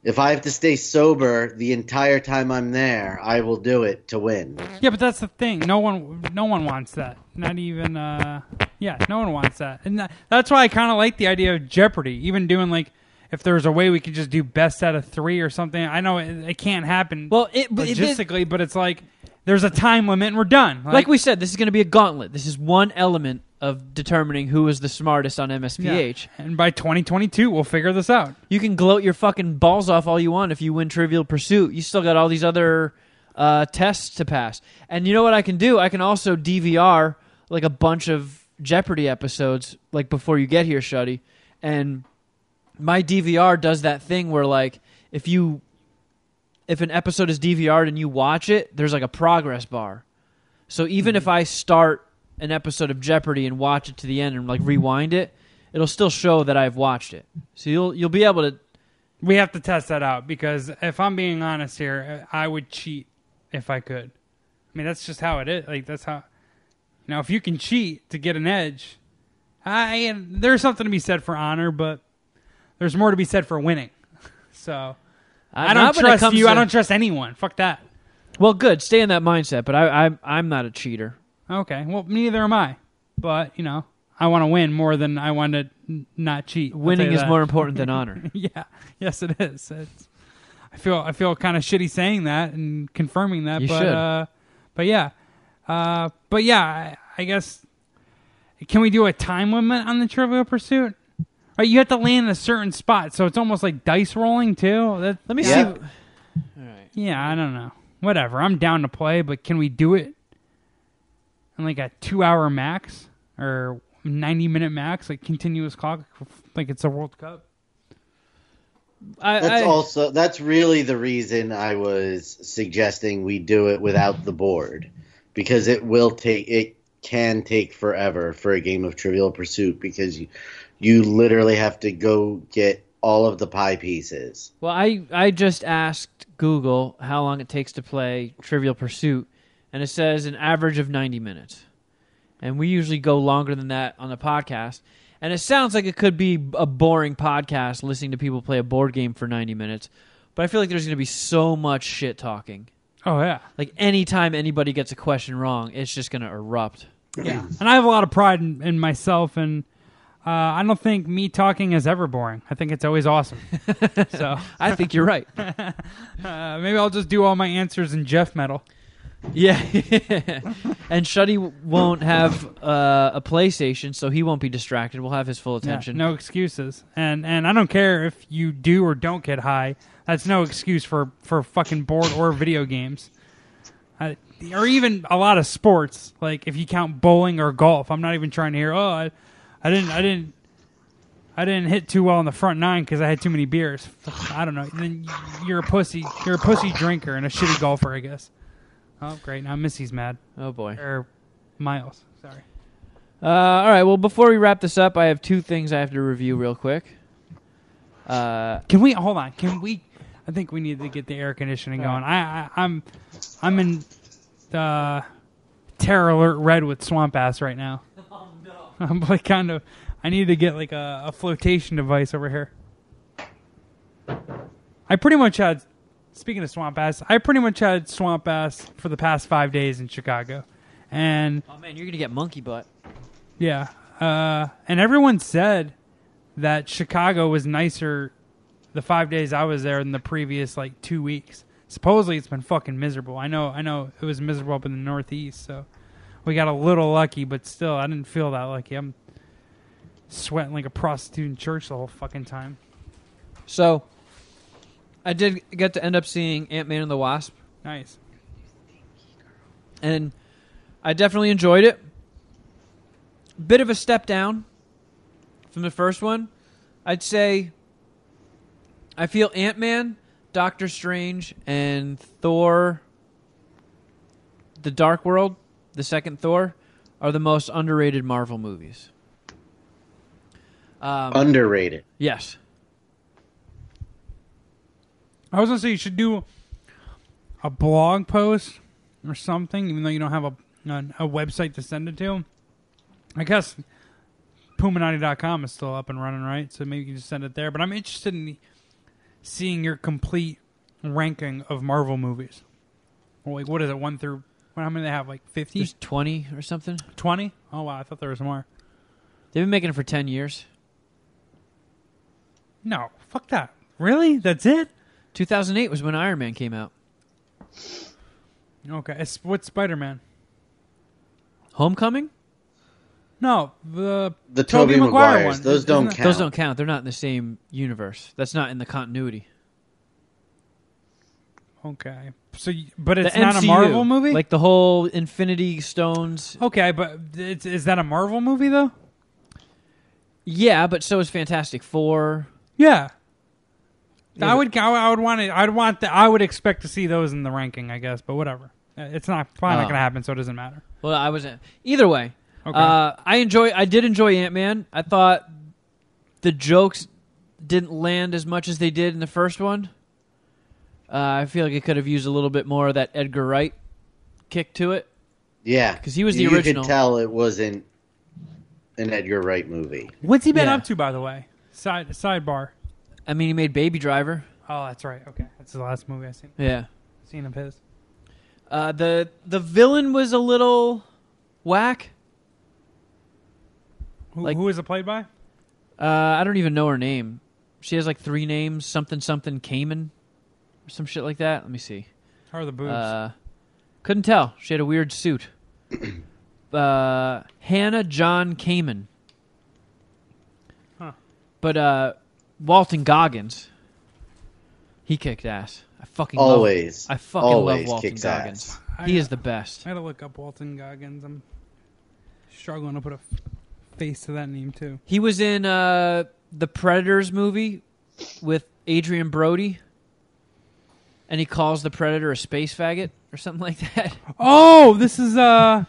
If I have to stay sober the entire time I'm there, I will do it to win. Yeah, but that's the thing. No one, no one wants that. Not even, uh, yeah, no one wants that. And that, that's why I kind of like the idea of Jeopardy. Even doing like, if there's a way we could just do best out of three or something. I know it, it can't happen. Well, it, but it- logistically, but it's like there's a time limit and we're done. like we said, this is going to be a gauntlet. This is one element of determining who is the smartest on yeah. MSPH. and by 2022 we'll figure this out. You can gloat your fucking balls off all you want if you win Trivial Pursuit. You still got all these other uh, tests to pass. And you know what I can do? I can also DVR like a bunch of Jeopardy episodes like before you get here, Shuddy. And my DVR does that thing where like if you if an episode is DVR'd and you watch it, there's like a progress bar. So even if I start an episode of Jeopardy and watch it to the end and like rewind it, it'll still show that I've watched it. So you'll you'll be able to We have to test that out because if I'm being honest here, I would cheat if I could. I mean, that's just how it is. Like that's how. Now, if you can cheat to get an edge, I there's something to be said for honor, but there's more to be said for winning. So I don't when it trust you. I don't trust anyone. Fuck that. Well, good. Stay in that mindset. But I, I'm I'm not a cheater. Okay. Well, neither am I. But you know, I want to win more than I want to n- not cheat. I'll tell Winning you is that. more important than honor. yeah. Yes, it is. It's, I feel I feel kind of shitty saying that and confirming that, You but should. uh, but yeah, uh, but yeah, I, I guess can we do a time limit on the Trivial Pursuit? Right, you have to land in a certain spot, so it's almost like dice rolling too. That, Let me Yeah. see. All right. yeah, I don't know. Whatever, I'm down to play, but can we do it in like a two-hour max or ninety-minute max, like continuous clock, like it's a World Cup? I, That's I, also that's really the reason I was suggesting we do it without the board because it will take it can take forever for a game of Trivial Pursuit because you you literally have to go get all of the pie pieces. Well, I I just asked Google how long it takes to play Trivial Pursuit, and it says an average of 90 minutes. And we usually go longer than that on the podcast. And it sounds like it could be a boring podcast listening to people play a board game for 90 minutes. But I feel like there's going to be so much shit talking. Oh yeah, Like anytime anybody gets a question wrong, it's just going to erupt. yeah. And I have a lot of pride in, in myself, and uh, I don't think me talking is ever boring. I think it's always awesome. so I think you're right. uh, maybe I'll just do all my answers in Jeff metal. Yeah, and Shuddy won't have uh, a PlayStation, so he won't be distracted. We'll have his full Yeah, attention. no excuses. And and I don't care if you do or don't get high. That's no excuse for for fucking board or video games. I, or even a lot of sports, like if you count bowling or golf. I'm not even trying to hear. Oh, I, I didn't, I didn't, I didn't hit too well in the front nine because I had too many beers. I don't know. Then you're a pussy. You're a pussy drinker and a shitty golfer, I guess. Oh, great. Now Missy's mad. Oh boy. Or Miles. Sorry. Uh, all right. Well, before we wrap this up, I have two things I have to review real quick. Uh, Can we hold on? Can we? I think we need to get the air conditioning going. I, I I'm I'm in the terror alert red with swamp ass right now. Oh no! I'm like kind of. I need to get like a, a flotation device over here. I pretty much had. Speaking of swamp ass, I pretty much had swamp ass for the past five days in Chicago, and oh man, you're gonna get monkey butt. yeah, uh, and everyone said that Chicago was nicer the five days I was there than the previous like two weeks. Supposedly it's been fucking miserable. I know, I know it was miserable up in the Northeast, so we got a little lucky, but still, I didn't feel that lucky. I'm sweating like a prostitute in church the whole fucking time. So, I did get to end up seeing Ant Man and the Wasp, Nice. and I definitely enjoyed it. Bit of a step down from the first one. I'd say I feel Ant Man, Doctor Strange, and Thor The Dark World, the second Thor, are the most underrated Marvel movies. Um, Underrated. yes. I was gonna say you should do a blog post or something, even though you don't have a a, a website to send it to. I guess Puminati.com is still up and running, right? So maybe you can just send it there. But I'm interested in seeing your complete ranking of Marvel movies. Like, what is it? One through. How many they have? Like 50? There's 20 or something. 20? Oh, wow. I thought there was more. They've been making it for 10 years. No. Fuck that. Really? That's it? 2008 was when Iron Man came out. Okay. It's, what's Spider Man? Homecoming? No. The. The Tobey Toby Maguire Maguires. one. Those Isn't don't count. Those don't count. They're not in the same universe. That's not in the continuity. Okay. So, you- but it's the not MCU, a Marvel movie? Like the whole Infinity Stones. Okay, but it's, is that a Marvel movie though? Yeah, but so is Fantastic Four. Yeah. Yeah, I would. I would want it. I'd want. The, I would expect to see those in the ranking. I guess, but whatever. Uh, It's not probably not Oh. going to happen, so it doesn't matter. Well, I wasn't. Either way, Okay. uh, I enjoy. I did enjoy Ant Man. I thought the jokes didn't land as much as they did in the first one. Uh, I feel like it could have used a little bit more of that Edgar Wright kick to it. Yeah, 'Cause he was the you original. could tell it wasn't an Edgar Wright movie. What's he been yeah. up to, by the way? Side sidebar. I mean, he made Baby Driver. Oh, that's right. Okay, that's the last movie I've seen. Yeah. Seen of his. Uh, the the villain was a little whack. Who, Like- who is it played by? Uh, I don't even know her name. She has like three names, something something Kamen, or some shit like that. Let me see. How are the boobs? Uh, couldn't tell. She had a weird suit. uh, Hannah John-Kamen. Huh. But uh, Walton Goggins, he kicked ass. I fucking Always. Love, I fucking always love Walton Goggins. ass. I- He is the best. I had to look up Walton Goggins. I'm struggling to put a face to that name too. He was in uh, the Predators movie with Adrien Brody, and he calls the Predator a space faggot or something like that. Oh, this is uh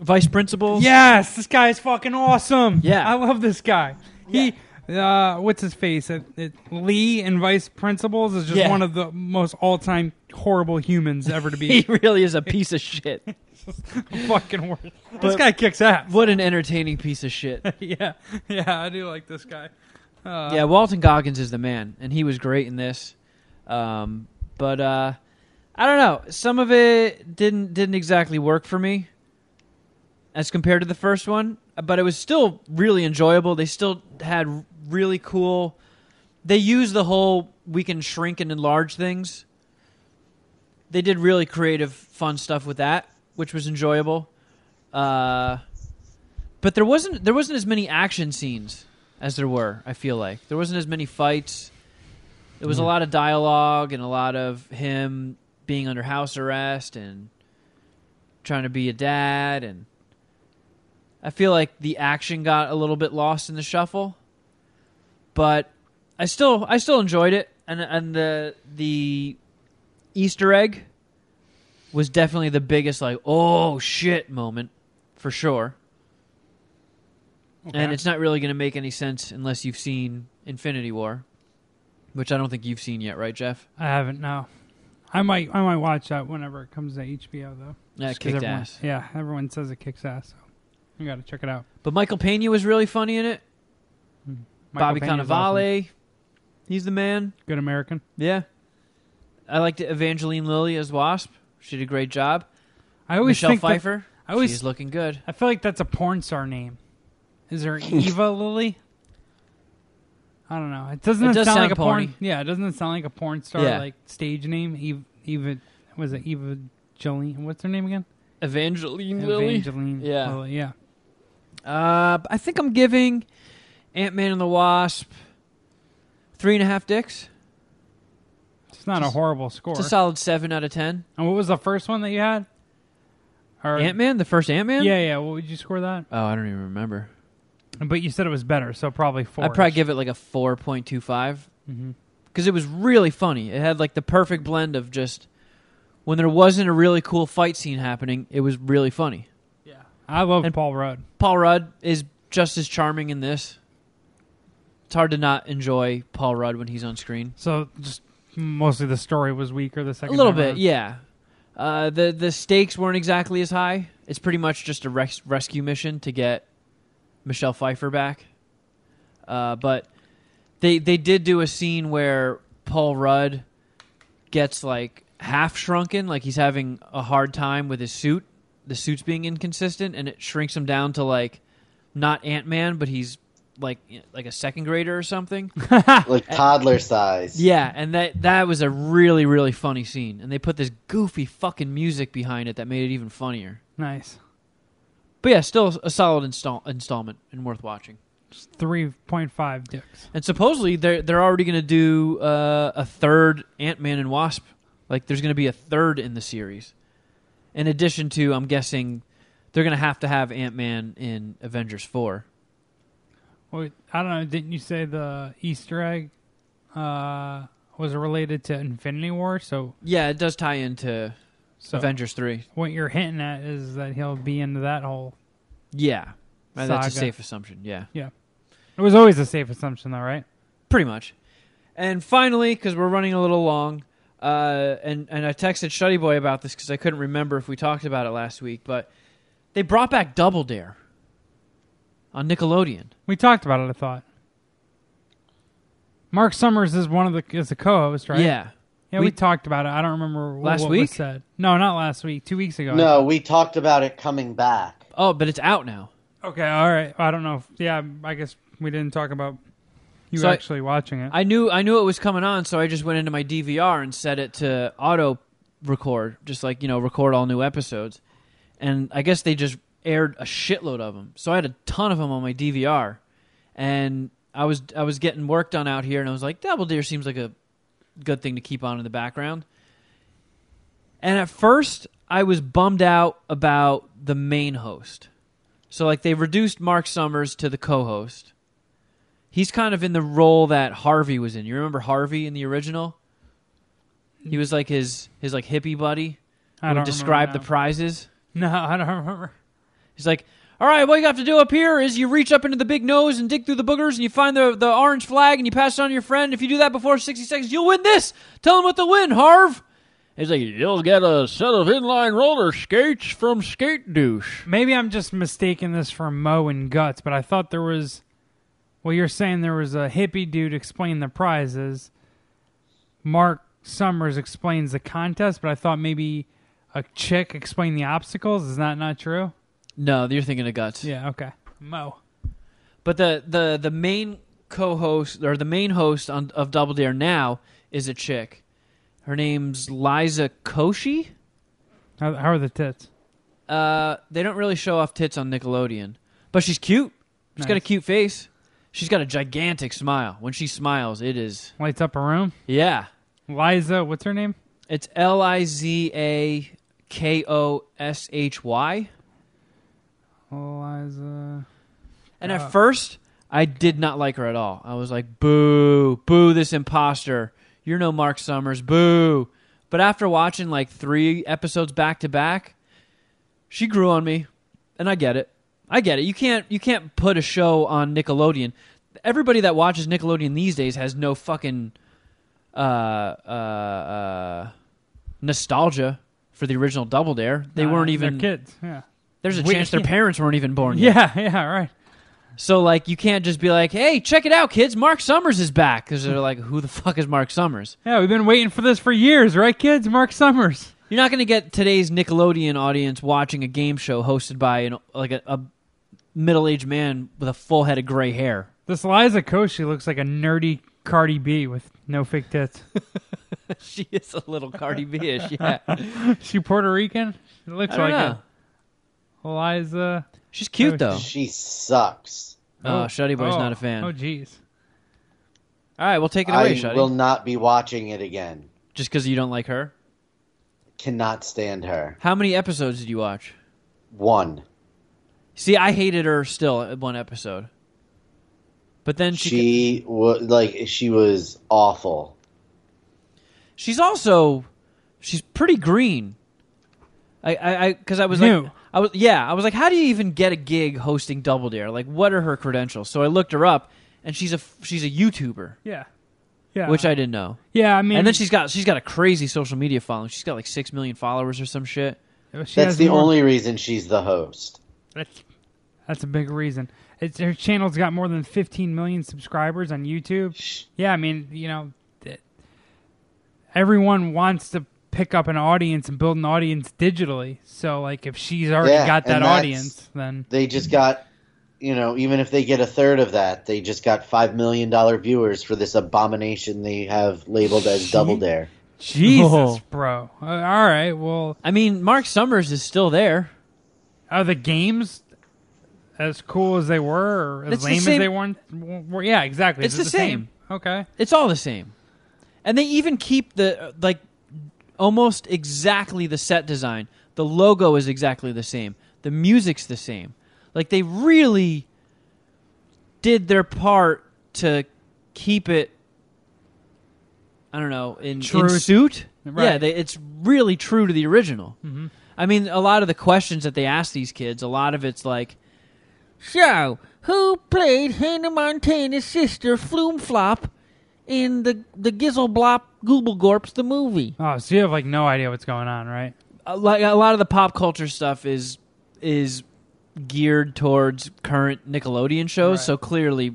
Vice Principal. yes, this guy is fucking awesome. Yeah. I love this guy. He uh what's his face? It, it, Lee and Vice Principals is just Yeah. one of the most all-time horrible humans ever to be. he really is a piece of shit. fucking worst. This guy kicks ass. What an entertaining piece of shit. yeah, yeah, I do like this guy. Uh, yeah, Walton Goggins is the man, and he was great in this. Um, but uh, I don't know. Some of it didn't didn't exactly work for me as compared to the first one, but it was still really enjoyable. They still had really cool. They used the whole we can shrink and enlarge things. They did really creative, fun stuff with that, which was enjoyable. Uh, but there wasn't there wasn't as many action scenes as there were. I feel like there wasn't as many fights. There was a lot of dialogue and a lot of him being under house arrest and trying to be a dad and I feel like the action got a little bit lost in the shuffle. But I still I still enjoyed it and and the the Easter egg was definitely the biggest like oh shit moment for sure. okay. And it's not really going to make any sense unless you've seen Infinity War, which I don't think you've seen yet, right, Jeff? I haven't. No, I might. I might watch that whenever it comes to HBO though. Yeah, kicked everyone- ass. Yeah, everyone says it kicks ass. So you got to check it out. But Michael Pena was really funny in it. Hmm. Michael Bobby Peña's Cannavale, awesome. he's the man. good American. Yeah, I liked Evangeline Lilly as Wasp. She did a great job. I always Michelle think that- Pfeiffer, I always she's looking good. I feel like that's a porn star name. Is there Eva Lily? I don't know. It doesn't It it does sound, like sound a porn. Yeah, it doesn't it sound like a porn star Yeah. like stage name. Eva, Eva was it Eva Jolene? What's her name again? Evangeline Lilly. Evangeline. Yeah. Lilly, yeah. Uh, I think I'm giving Ant Man and the Wasp three and a half dicks. It's not a horrible score. It's a solid seven out of ten. and what was the first one that you had? Or, Ant Man, the first Ant Man. Yeah, yeah. What would you score that? Oh, I don't even remember. But you said it was better, so probably four. I'd probably give it like a four point two five because it was really funny. It had like the perfect blend of just when there wasn't a really cool fight scene happening, it was really funny. I love And- Paul Rudd. Paul Rudd is just as charming in this. It's hard to not enjoy Paul Rudd when he's on screen. So just mostly the story was weaker the second. a little bit, around. yeah. Uh, the the stakes weren't exactly as high. It's pretty much just a res- rescue mission to get Michelle Pfeiffer back. Uh, but they they did do a scene where Paul Rudd gets like half shrunken, like he's having a hard time with his suit. The suit's being inconsistent, and it shrinks him down to like not Ant Man, but he's like like a second grader or something. like toddler size. Yeah, and that that was a really really funny scene, and they put this goofy fucking music behind it that made it even funnier. Nice. But yeah, still a solid install- installment and worth watching. Three point five dicks. And supposedly they're they're already going to do uh, a third Ant Man and Wasp. Like there's going to be a third in the series, in addition to I'm guessing they're going to have to have Ant Man in Avengers four. Wait, I don't know. Didn't you say the Easter egg uh, was related to Infinity War? So, Yeah, it does tie into so Avengers three. what you're hinting at is that he'll be into that whole. Yeah, Uh, that's a safe assumption. Yeah, yeah. It was always a safe assumption, though, right? Pretty much. And finally, because we're running a little long, uh, and and I texted Shuddy Boy about this because I couldn't remember if we talked about it last week, but they brought back Double Dare on Nickelodeon. We talked about it. I thought. Mark Summers is one of the is the co-host, right? Yeah, yeah. We, We- talked about it. I don't remember Last what week? was said. No, not last week. Two weeks ago. No, we talked about it coming back. Oh, but it's out now. Okay. All right. I don't know. If, yeah. I guess we didn't talk about you So I- actually watching it. I knew I knew it was coming on, so I just went into my DVR and set it to auto record, just like you know, record all new episodes. And I guess they just aired a shitload of them, so I had a ton of them on my DVR. And I was I was getting work done out here, and I was like, Double Dare seems like a good thing to keep on in the background. And at first, I was bummed out about the main host. So like they reduced Mark Summers to the co-host. He's kind of in the role that Harvey was in. You remember Harvey in the original? He was like his his like hippie buddy I who don't would describe the prizes. No, I don't remember. He's like, "All right, what you have to do up here is you reach up into the big nose and dig through the boogers, and you find the the orange flag, and you pass it on to your friend. If you do that before sixty seconds, you'll win this. Tell him what to win, Harv." He's like, "You'll get a set of inline roller skates from Skate Douche." Maybe I'm just mistaking this for Mo and Guts, but I thought there was. Well, you're saying there was a hippie dude explaining the prizes. Mark Summers explains the contest, but I thought maybe a chick explained the obstacles. Is that not true? No, you're thinking of guts. Yeah. Okay. Mo. But the the the main co-host or the main host on, of Double Dare now is a chick. Her name's Liza Koshy. How, how are the tits? Uh, they don't really show off tits on Nickelodeon, but she's cute. She's got a cute face. She's got a gigantic smile. When she smiles, it is Lights up a room. yeah. Liza, what's her name? It's L I Z A K O S H Y. Liza. And Uh. at first, I did not like her at all. I was like, boo, boo, this imposter. You're no Mark Summers, boo. But after watching like three episodes back to back, she grew on me, and I get it. I get it. You can't you can't put a show on Nickelodeon. Everybody that watches Nickelodeon these days has no fucking uh, uh, uh, nostalgia for the original Double Dare. They weren't even. kids. Yeah. There's a We- chance their parents weren't even born yet. Yeah. Yeah. Right. So like you can't just be like, "Hey, check it out, kids! Mark Summers is back." Because they're like, "Who the fuck is Mark Summers?" Yeah. We've been waiting for this for years, right, kids? Mark Summers. You're not going to get today's Nickelodeon audience watching a game show hosted by an like a, a middle-aged man with a full head of gray hair. This Liza Koshy looks like a nerdy Cardi B with no fake tits. she is a little Cardi B-ish, yeah. she Puerto Rican? It looks I don't like know. it. Liza. She's cute though. She sucks. Oh, oh. Shuddy Boy's oh, not a oh. fan. Oh, jeez. All right, well, take it away, I Shuddy. will not be watching it again. Just because you don't like her. Cannot stand her. How many episodes did you watch? One. See, I hated her still at one episode. But then she, She was like she was awful. she's also she's pretty green. I I I because I was New. like I was yeah I was like how do you even get a gig hosting Double Dare like what are her credentials? So I looked her up and she's a she's a YouTuber Yeah. Yeah. which I didn't know. Yeah, I mean. And then she's got she's got a crazy social media following. She's got like six million followers or some shit. she That's the more- only reason she's the host. That's, that's a big reason. It's her channel's got more than 15 million subscribers on YouTube. Sh- Yeah, I mean, you know, everyone wants to pick up an audience and build an audience digitally. So, like, if she's already Yeah, got that audience, then They just got, you know, even if they get a third of that, they just got five million dollar viewers for this abomination they have labeled as Double Dare. Jesus, Oh. bro. Uh, all right, well, I mean, Mark Summers is still there. Are the games as cool as they were, or as It's the lame as same- they weren't? Were, yeah, exactly. It's Is it the same. Okay. It's all the same. And they even keep the uh, like almost exactly the set design. The logo is exactly the same. The music's the same. Like they really did their part to keep it I don't know, in, in True. suit. Right. Yeah, they, it's really true to the original. Mm-hmm. I mean, a lot of the questions that they ask these kids, a lot of it's like, So, who played Hannah Montana's sister Flume Flop in the the Gizzleblop Gooblegorps the movie? Oh, so you have like no idea what's going on, right? A, like a lot of the pop culture stuff is is geared towards current Nickelodeon shows, Right. so clearly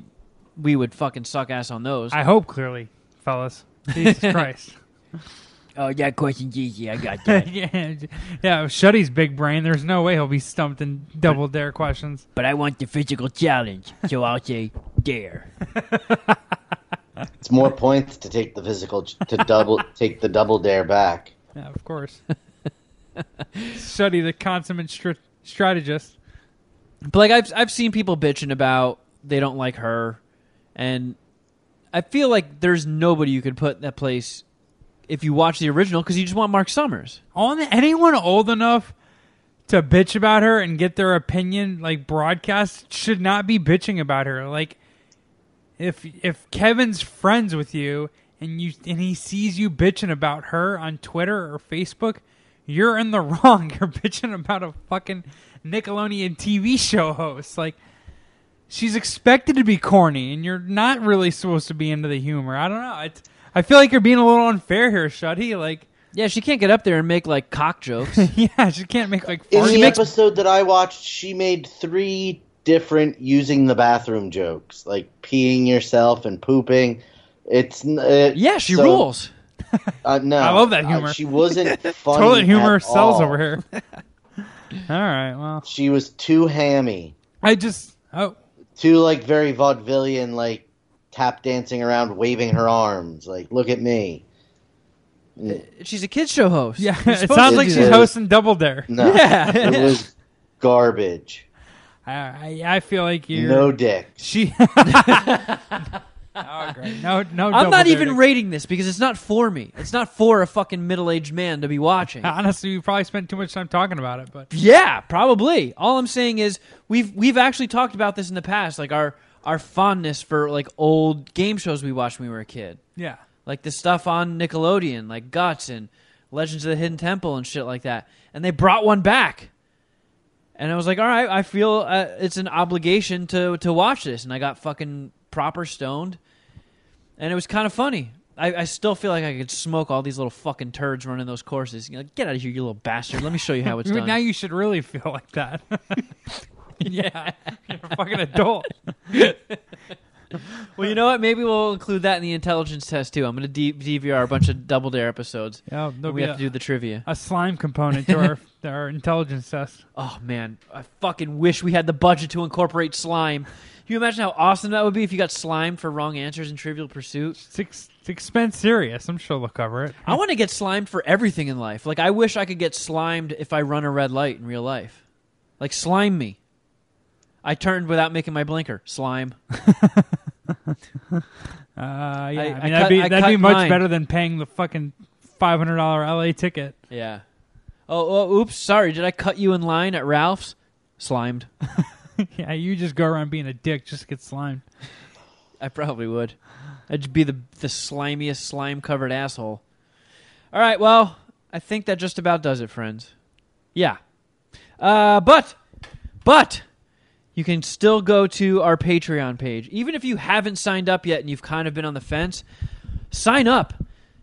we would fucking suck ass on those. I hope clearly, fellas. Jesus Christ. Oh, that question's easy. I got that. yeah, yeah. Shuddy's big brain. There's no way he'll be stumped in double dare questions. but I want the physical challenge, so I'll say dare. It's more points to take the physical to double take the Double Dare back. Yeah, of course. Shuddy, the consummate str- strategist. But like I've I've seen people bitching about they don't like her, and I feel like there's nobody you could put in that place if you watch the original because you just want Mark Summers. On anyone old enough to bitch about her and get their opinion like broadcast should not be bitching about her. Like if if Kevin's friends with you and you and he sees you bitching about her on Twitter or Facebook, you're in the wrong. You're bitching about a fucking Nickelodeon TV show host. Like she's expected to be corny, and you're not really supposed to be into the humor. I don't know. It's, I feel like you're being a little unfair here, Shuddy. Like, Yeah, she can't get up there and make like cock jokes. yeah, she can't make like In fart the jokes. episode that I watched, she made three different using the bathroom jokes, like peeing yourself and pooping. It's n- uh, yeah, she so- rules. Uh, no, I love that uh, humor. she wasn't funny. Toilet humor at sells all. over here. all right, well, She was too hammy, I just oh too like very vaudevillian, like tap dancing around, waving her arms, like look at me. Uh, she's a kids show host. yeah, it sounds to like she's hosting Double Dare. No, Yeah. it was garbage. I I, I feel like you're No dick. she. oh great, no no. I'm Double not Dare even to- rating this because it's not for me. It's not for a fucking middle-aged man to be watching. Honestly, we probably spent too much time talking about it, but Yeah, probably. All I'm saying is we've we've actually talked about this in the past, like our our fondness for like old game shows we watched when we were a kid, yeah. like the stuff on Nickelodeon, like Guts and Legends of the Hidden Temple and shit like that. And they brought one back, and I was like, all right, I feel uh, it's an obligation to to watch this, and I got fucking proper stoned, and it was kind of funny. I, I still feel like I could smoke all these little fucking turds running those courses. You're like, get out of here, you little bastard! Let me show you how it's done. Now you should really feel like that. yeah, you're a fucking adult. Well, you know what? Maybe we'll include that in the intelligence test too. I'm going to D- DVR a bunch of Double Dare episodes. Yeah, there'll we be have a, to do the trivia. a slime component to our our intelligence test. Oh man, I fucking wish we had the budget to incorporate slime. Can you imagine how awesome that would be if you got slimed for wrong answers in Trivial Pursuit? It's, ex- it's expense serious. I'm sure they'll cover it. I want to get slimed for everything in life. Like I wish I could get slimed if I run a red light in real life. Like slime me. I turned without making my blinker. Slime. Uh, yeah, I, I mean cut- that'd be I that'd cut be much mine. better than paying the fucking five hundred dollar LA ticket. Yeah. Oh, oh, oops. Sorry. Did I cut you in line at Ralph's? Slimed. yeah, you just go around being a dick, just to get slimed. I probably would. I'd be the the slimiest slime covered asshole. All right, well, I think that just about does it, friends. Yeah. Uh, but but you can still go to our Patreon page. Even if you haven't signed up yet and you've kind of been on the fence, sign up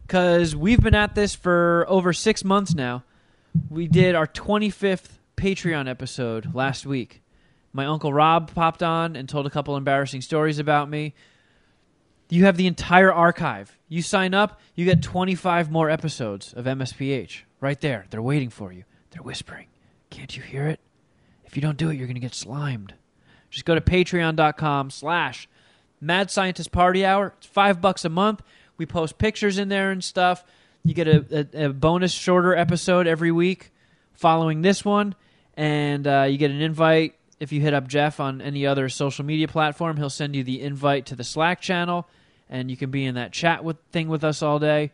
cuz we've been at this for over 6 months now. We did our 25th Patreon episode last week. My uncle Rob popped on and told a couple embarrassing stories about me. You have the entire archive. You sign up, you get 25 more episodes of MSPH right there. They're waiting for you. They're whispering. Can't you hear it? If you don't do it, you're going to get slimed. Just go to patreon.com slash Mad Scientist Party Hour. It's five bucks a month. We post pictures in there and stuff. You get a, a, a bonus shorter episode every week following this one. And uh, you get an invite. If you hit up Jeff on any other social media platform, he'll send you the invite to the Slack channel, and you can be in that chat with thing with us all day.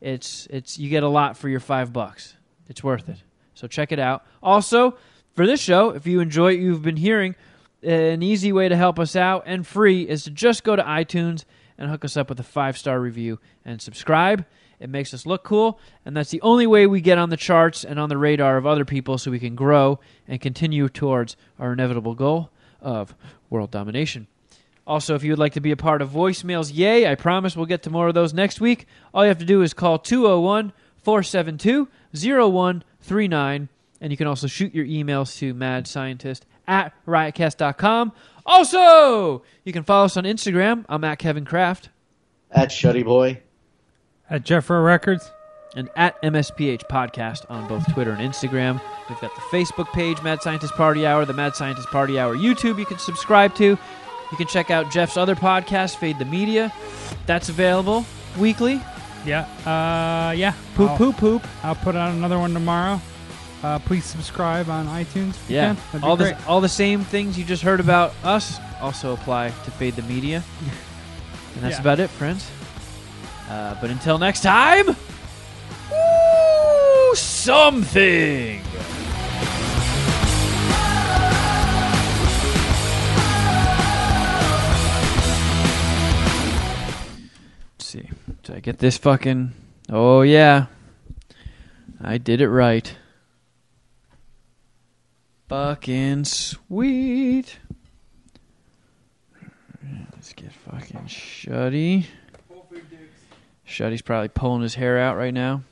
It's it's you get a lot for your five bucks. It's worth it. So check it out. Also, for this show, if you enjoy what you've been hearing, an easy way to help us out and free is to just go to iTunes and hook us up with a five star review and subscribe. It makes us look cool, and that's the only way we get on the charts and on the radar of other people so we can grow and continue towards our inevitable goal of world domination. Also, if you would like to be a part of voicemails, yay, I promise we'll get to more of those next week. All you have to do is call 201 472 0139, and you can also shoot your emails to madscientist at riotcast.com. Also, you can follow us on Instagram. I'm at Kevin Kraft At Shuddy Boy. At Jeffro Records. and at MSPH Podcast on both Twitter and Instagram. We've got the Facebook page, Mad Scientist Party Hour, the Mad Scientist Party Hour YouTube you can subscribe to. You can check out Jeff's other podcast, Fade the Media. That's available weekly. Yeah. Uh, yeah. Poop, I'll, poop, poop. I'll put out another one tomorrow. Uh, please subscribe on iTunes. Yeah. All the, all the same things you just heard about us also apply to Fade the Media. And that's Yeah. about it, friends. Uh, but until next time, woo, something. did I get this fucking. Oh yeah, I did it right. Fucking sweet. Let's get fucking Shuddy. Shuddy's probably pulling his hair out right now.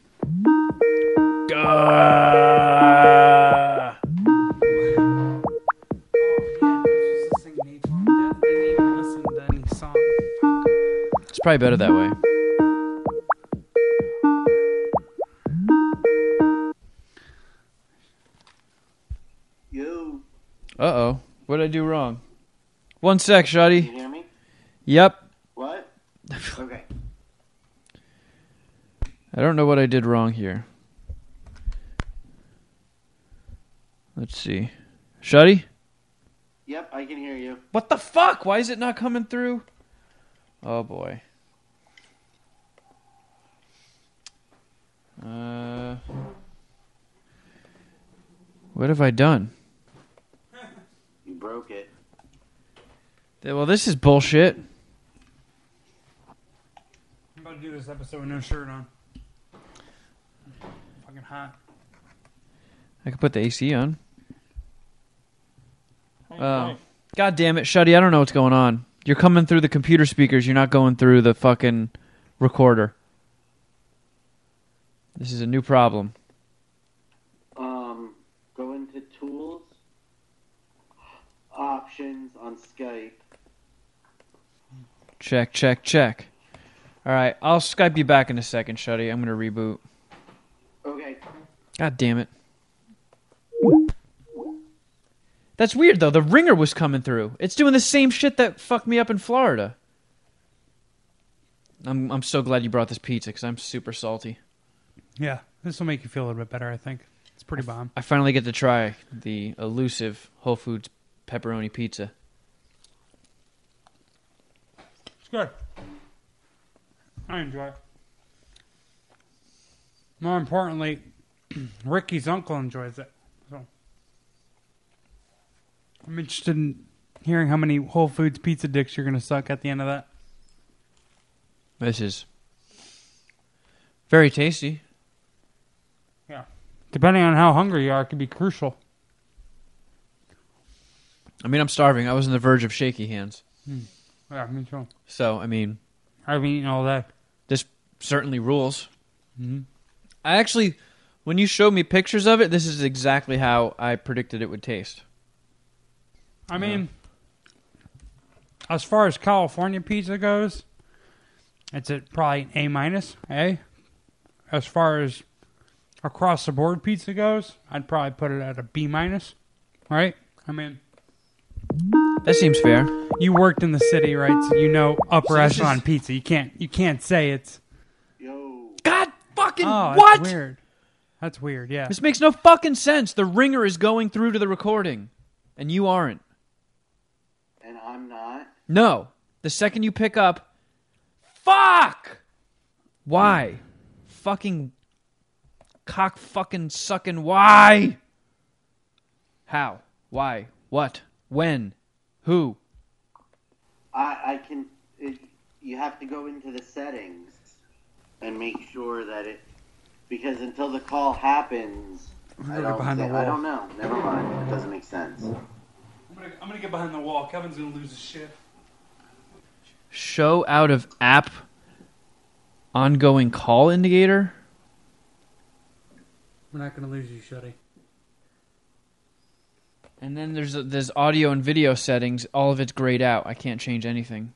It's probably better that way. Yo, Uh oh. What did I do wrong? One sec, Shuddy. you hear me? Yep. What? Okay. I don't know what I did wrong here. Let's see. Shuddy? Yep, I can hear you. What the fuck? Why is it not coming through? Oh boy. Uh, what have I done? You broke it. Yeah, Well, this is bullshit. I'm about to do this episode with no shirt on. Fucking hot. I could put the AC on. Oh. God damn it, Shuddy, I don't know what's going on. You're coming through the computer speakers, you're not going through the fucking recorder. This is a new problem. Um, go into tools, options on Skype. Check, check, check. Alright, I'll Skype you back in a second, Shuddy. I'm gonna reboot. Okay. God damn it. That's weird though. The ringer was coming through. It's doing the same shit that fucked me up in Florida. I'm I'm so glad you brought this pizza because I'm super salty. Yeah, this will make you feel a little bit better. I think it's pretty bomb. I finally get to try the elusive Whole Foods pepperoni pizza. It's good. I enjoy it. More importantly, Ricky's uncle enjoys it. So I'm interested in hearing how many Whole Foods pizza dicks you're gonna suck at the end of that. This is very tasty. Yeah. Depending on how hungry you are, it could be crucial. I mean, I'm starving. I was on the verge of shaky hands. Hmm. Yeah, me too. So, I mean, I've eating all day. this certainly rules. Mhm. I actually, when you showed me pictures of it, this is exactly how I predicted it would taste. I mean, as far as California pizza goes, it's at probably an A minus, A. As far as across the board pizza goes, I'd probably put it at a B minus, right? I mean, That seems fair. you worked in the city, right? So you know upper So this echelon is- pizza. You can't you can't say it's Yo. God fucking oh what? That's weird. That's weird. Yeah. This makes no fucking sense. The ringer is going through to the recording, and you aren't. And I'm not. No. The second you pick up, fuck. Why? Fucking cock fucking sucking. Why? How? Why? What? When? Who? I, I can. It, you have to go into the settings and make sure that it. Because until the call happens, I gonna don't, behind the I don't know. Never mind. It doesn't make sense. I'm gonna, I'm gonna get behind the wall. Kevin's gonna lose his shit. Show out of app ongoing call indicator? We're not gonna lose you, Shuddy. And then there's there's audio and video settings. All of it's grayed out. I can't change anything.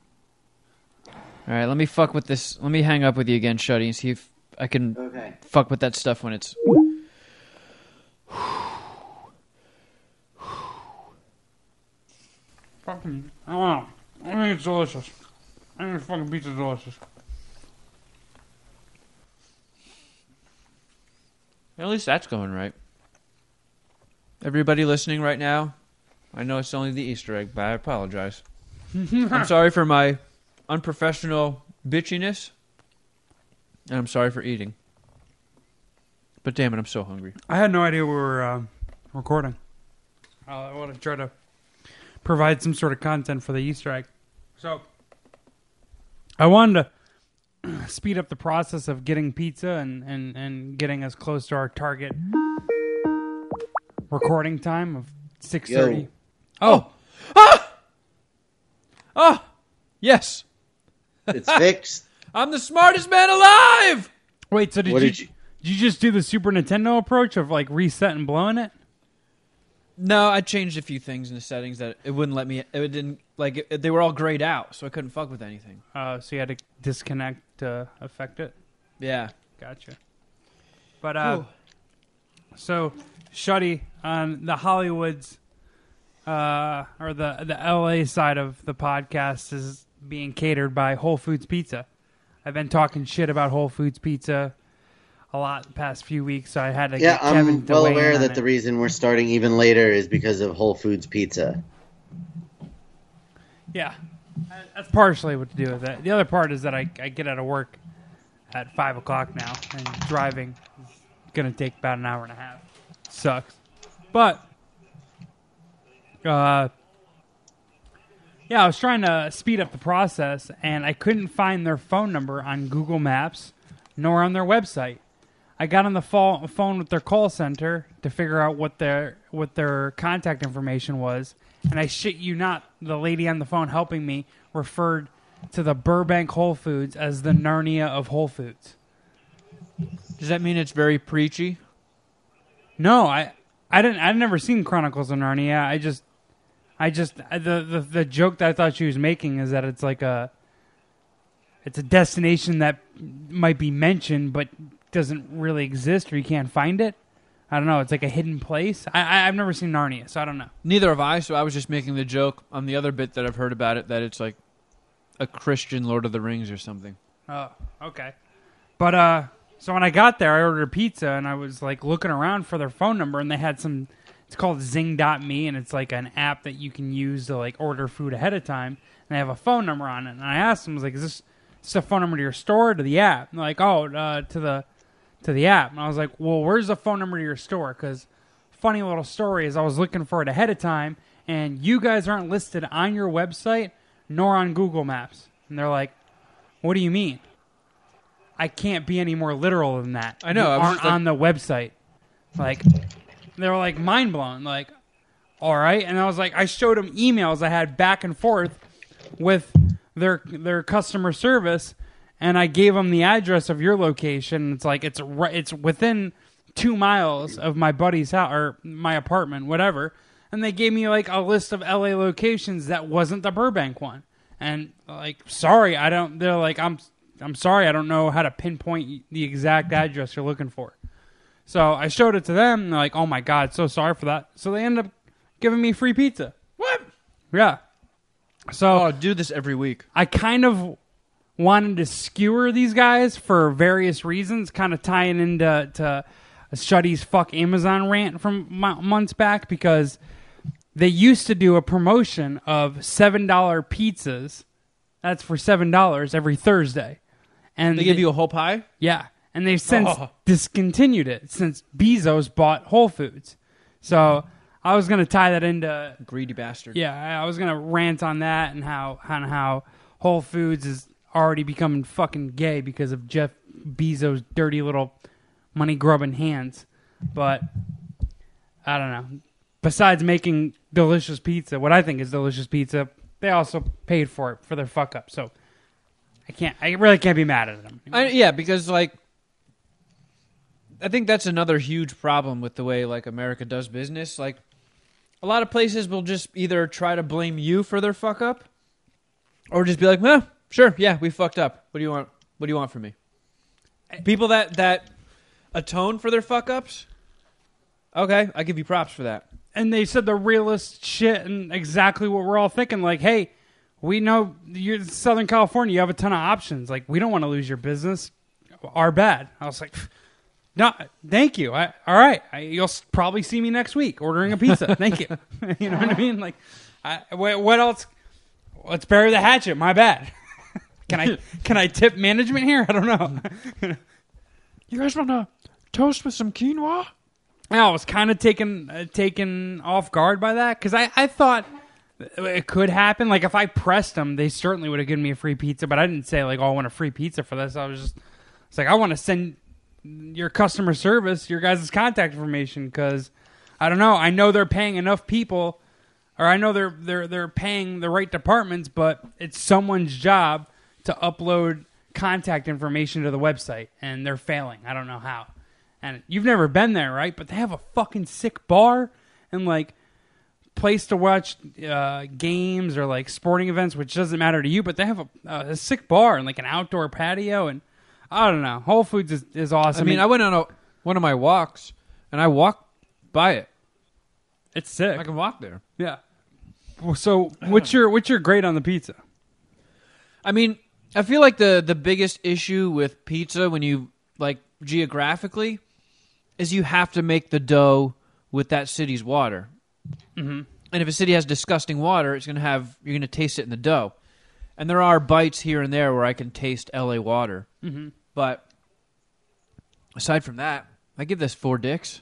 All right, let me fuck with this. Let me hang up with you again, Shuddy, and see if I can Okay. fuck with that stuff when it's. Fucking, I don't know. I think it's delicious. I think this fucking pizza's delicious. At least that's going right. Everybody listening right now, I know it's only the Easter egg, but I apologize. I'm sorry for my unprofessional bitchiness, and I'm sorry for eating. But damn it, I'm so hungry. I had no idea we were uh, recording. I want to try to provide some sort of content for the Easter egg. So, I wanted to speed up the process of getting pizza and, and, and getting us close to our target recording time of six thirty. Yo. Oh, ah, yes. It's fixed. I'm the smartest man alive. wait. So did What you, did you- did you just do the Super Nintendo approach of like reset and blowing it? No, I changed a few things in the settings that it wouldn't let me. It didn't like it, they were all grayed out, so I couldn't fuck with anything. Uh, so you had to disconnect to affect it. Yeah. Gotcha. But uh, so Shuddy on the Hollywoods, uh, or the the LA side of the podcast is being catered by Whole Foods Pizza. I've been talking shit about Whole Foods Pizza a lot the past few weeks, so I had to. Yeah, get I'm to well aware that it. the reason we're starting even later is because of Whole Foods Pizza. Yeah, that's partially what to do with it. The other part is that I, I get out of work at five o'clock now, and driving is gonna take about an hour and a half. Sucks, but uh, yeah, I was trying to speed up the process, and I couldn't find their phone number on Google Maps nor on their website. I got on the pho- phone with their call center to figure out what their what their contact information was, and I shit you not, the lady on the phone helping me referred to the Burbank Whole Foods as the Narnia of Whole Foods. Does that mean it's very preachy? No, I I didn't I'd never seen Chronicles of Narnia. I just I just the the the joke that I thought she was making is that it's like a it's a destination that might be mentioned but doesn't really exist or you can't find it. I don't know. It's like a hidden place. I, I I've never seen Narnia, so I don't know. Neither have I. So I was just making the joke on the other bit that I've heard about it that it's like a Christian Lord of the Rings or something. Oh, okay. But uh so when I got there I ordered a pizza and I was like looking around for their phone number and they had some it's called Zing.me and it's like an app that you can use to like order food ahead of time and they have a phone number on it and I asked them I was like is this, is this a phone number to your store or to the app? And they're like, "Oh, uh, to the to the app." And I was like, "Well, where's the phone number to your store?" cuz funny little story is I was looking for it ahead of time and you guys aren't listed on your website nor on Google Maps. And they're like, "What do you mean?" I can't be any more literal than that. I know, You I was aren't just like- on the website. Like they were like mind blown. Like, all right, and I was like, I showed them emails I had back and forth with their their customer service, and I gave them the address of your location. It's like it's right, it's within two miles of my buddy's house or my apartment, whatever. And they gave me like a list of LA locations that wasn't the Burbank one. And like, sorry, I don't. They're like, I'm I'm sorry, I don't know how to pinpoint the exact address you're looking for. So I showed it to them. And they're like, oh my god, so sorry for that. So they end up giving me free pizza. What? Yeah. So Oh, do this every week. I kind of wanted to skewer these guys for various reasons, kind of tying into to Shuddy's fuck Amazon rant from months back because they used to do a promotion of seven dollar pizzas. That's for seven dollars every Thursday, and They give you a whole pie. yeah, and they've since Oh. discontinued it since Bezos bought Whole Foods. So I was gonna tie that into Greedy bastard. yeah, I I was gonna rant on that and how on how Whole Foods is already becoming fucking gay because of Jeff Bezos' dirty little money grubbing hands. But I don't know. Besides making delicious pizza, what I think is delicious pizza, they also paid for it for their fuck up. So I can't. I really can't be mad at them. I, yeah, because like, I think that's another huge problem with the way like America does business. Like, a lot of places will just either try to blame you for their fuck up, or just be like, "Well, sure, yeah, we fucked up. What do you want? What do you want from me?" People that that atone for their fuck ups. Okay, I give you props for that. and they said the realest shit and exactly what we're all thinking. Like, hey, we know you're in Southern California. You have a ton of options. Like, we don't want to lose your business. Our bad. I was like, no, thank you. I, all right, I, you'll probably see me next week ordering a pizza. thank you. you know what I mean? Like, I, what, what else? Let's bury the hatchet. My bad. can I can I tip management here? I don't know. You guys want to toast with some quinoa? I was kind of taken uh, taken off guard by that because I, I thought it could happen. Like if I pressed them, they certainly would have given me a free pizza. But I didn't say like, "Oh, I want a free pizza for this." I was just, it's like I want to send your customer service your guys' contact information because I don't know. I know they're paying enough people, or I know they're they're they're paying the right departments, but it's someone's job to upload contact information to the website, and they're failing. I don't know how. And you've never been there, right? But they have a fucking sick bar and like place to watch uh, games or like sporting events, which doesn't matter to you. But they have a, a sick bar and like an outdoor patio, and I don't know. Whole Foods is, is awesome. I mean, I went on a, one of my walks and I walked by it. it's sick. I can walk there. yeah. So what's your what's your grade on the pizza? I mean, I feel like the the biggest issue with pizza when you like geographically is you have to make the dough with that city's water. Mm-hmm. And if a city has disgusting water, it's gonna have you're gonna taste it in the dough. And there are bites here and there where I can taste LA water. Mm-hmm. But aside from that, I give this four dicks.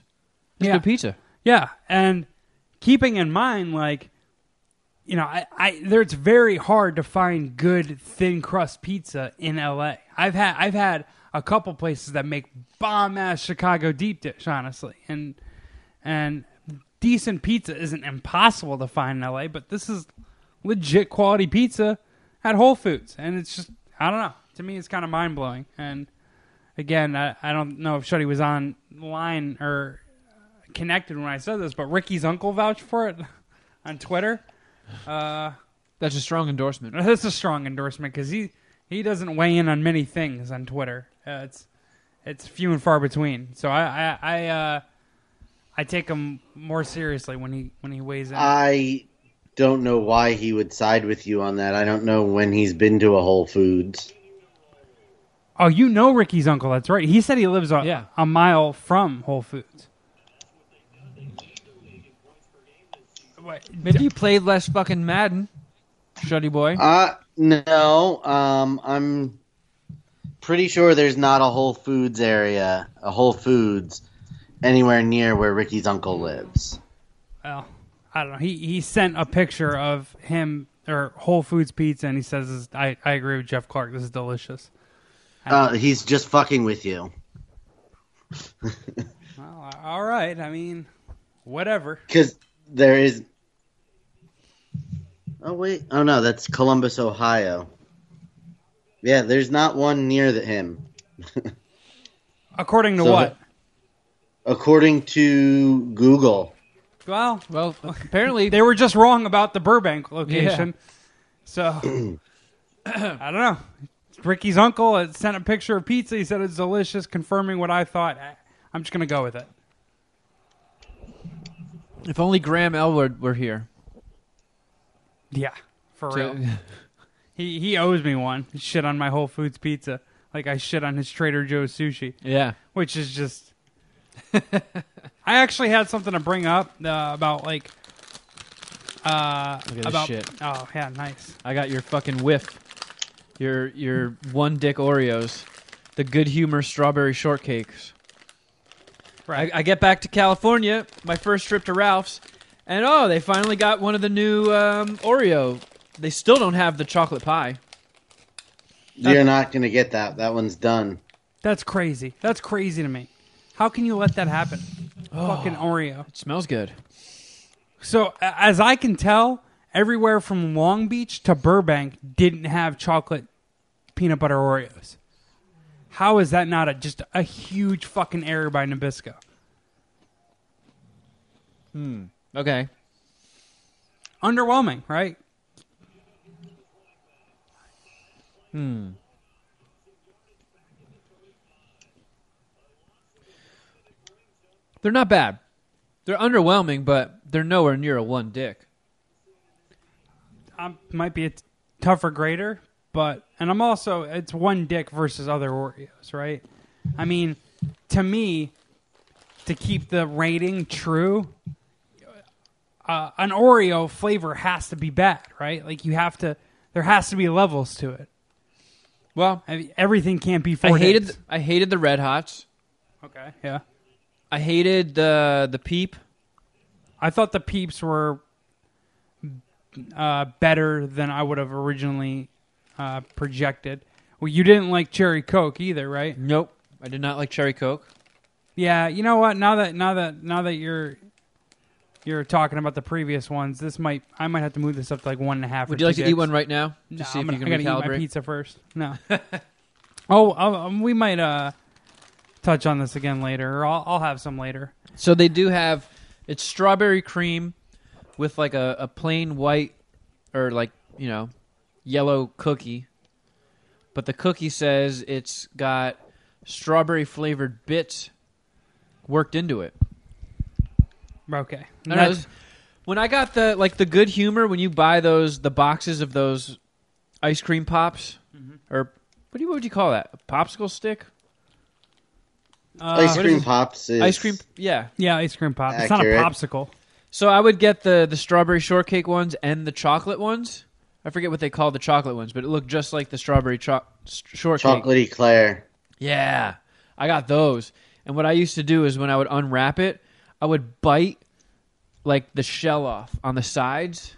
It's Yeah. good pizza. Yeah, and keeping in mind, like, you know, I, I there it's very hard to find good thin crust pizza in L.A. I've had I've had a couple places that make bomb ass Chicago deep dish, honestly, and and decent pizza isn't impossible to find in L.A. But this is legit quality pizza at Whole Foods, and it's just I don't know. To me, it's kind of mind blowing. And again, I, I don't know if Shuddy was online or connected when I said this, but Ricky's uncle vouched for it on Twitter. Uh, That's a strong endorsement. that's a strong endorsement because he he doesn't weigh in on many things on Twitter. Uh, it's it's few and far between. So I I I, uh, I take him more seriously when he when he weighs in. I don't know why he would side with you on that. I don't know when he's been to a Whole Foods. oh, you know Ricky's uncle. That's right. He said he lives a, Yeah. a mile from Whole Foods. Maybe you played less fucking Madden, Shuddy boy. Uh no. Um I'm pretty sure there's not a Whole Foods area, a Whole Foods anywhere near where Ricky's uncle lives. well, I don't know. He he sent a picture of him or Whole Foods pizza, and he says, "I I agree with Jeff Clark. This is delicious." Uh, he's just fucking with you. Well, all right. I mean, whatever. Because there is. Oh wait! Oh no, that's Columbus, Ohio. Yeah, there's not one near the, him, According to So- what? According to Google. Well, Well, apparently they were just wrong about the Burbank location. So I don't know. Ricky's uncle had sent a picture of pizza. He said it's delicious, confirming what I thought. I- I'm just gonna go with it. if only Graham Elwood were here. Yeah, for to- real. He he owes me one. He shit on my Whole Foods pizza, like I shit on his Trader Joe's sushi. yeah. which is just. I actually had something to bring up uh, about like. Uh, Look at this about shit. oh yeah, nice. I got your fucking whiff. Your your one dick Oreos, the good humor strawberry shortcakes. Right. I, I get back to California, my first trip to Ralph's, and oh, they finally got one of the new um, Oreo. They still don't have the chocolate pie. You're not gonna get that. That one's done. That's crazy. That's crazy to me. How can you let that happen? Fucking Oreo. It smells good. So a- as I can tell, everywhere from Long Beach to Burbank didn't have chocolate peanut butter Oreos. How is that not a just a huge fucking error by Nabisco? Hmm. Okay. Underwhelming, right? They're not bad. They're underwhelming, but they're nowhere near a one dick. I might be a t- tougher grader, but and I'm also it's one dick versus other Oreos, right? I mean, to me, to keep the rating true, uh, an Oreo flavor has to be bad, right? Like you have to, there has to be levels to it. Well, I mean, everything can't be four. I hated dicks. I hated the Red Hots. Okay, yeah. I hated the the Peep. I thought the Peeps were uh, better than I would have originally uh, projected. Well, you didn't like cherry coke either, right? Nope. I did not like cherry coke. Yeah, you know what? Now that now that now that you're you're talking about the previous ones, this might I might have to move this up to like one and a half. Would you like to eat one right now No, see I'm if you gonna, I gotta eat my pizza first. No. oh, I'll, um, we might uh touch on this again later, or I'll, I'll have some later. So they do have it's strawberry cream with like a, a plain white or like you know yellow cookie, but the cookie says it's got strawberry flavored bits worked into it. Okay. I don't know, That- when I got the like the good humor when you buy those the boxes of those ice cream pops mm-hmm. or what do you what would you call that a popsicle stick uh, Ice cream pops ice cream yeah Yeah, ice cream pop. It's not a popsicle. So I would get the the strawberry shortcake ones and the chocolate ones. I forget what they call the chocolate ones, but it looked just like the strawberry cho- s- shortcake. chocolate eclair. Yeah, I got those. And what I used to do is when I would unwrap it, I would bite like the shell off on the sides,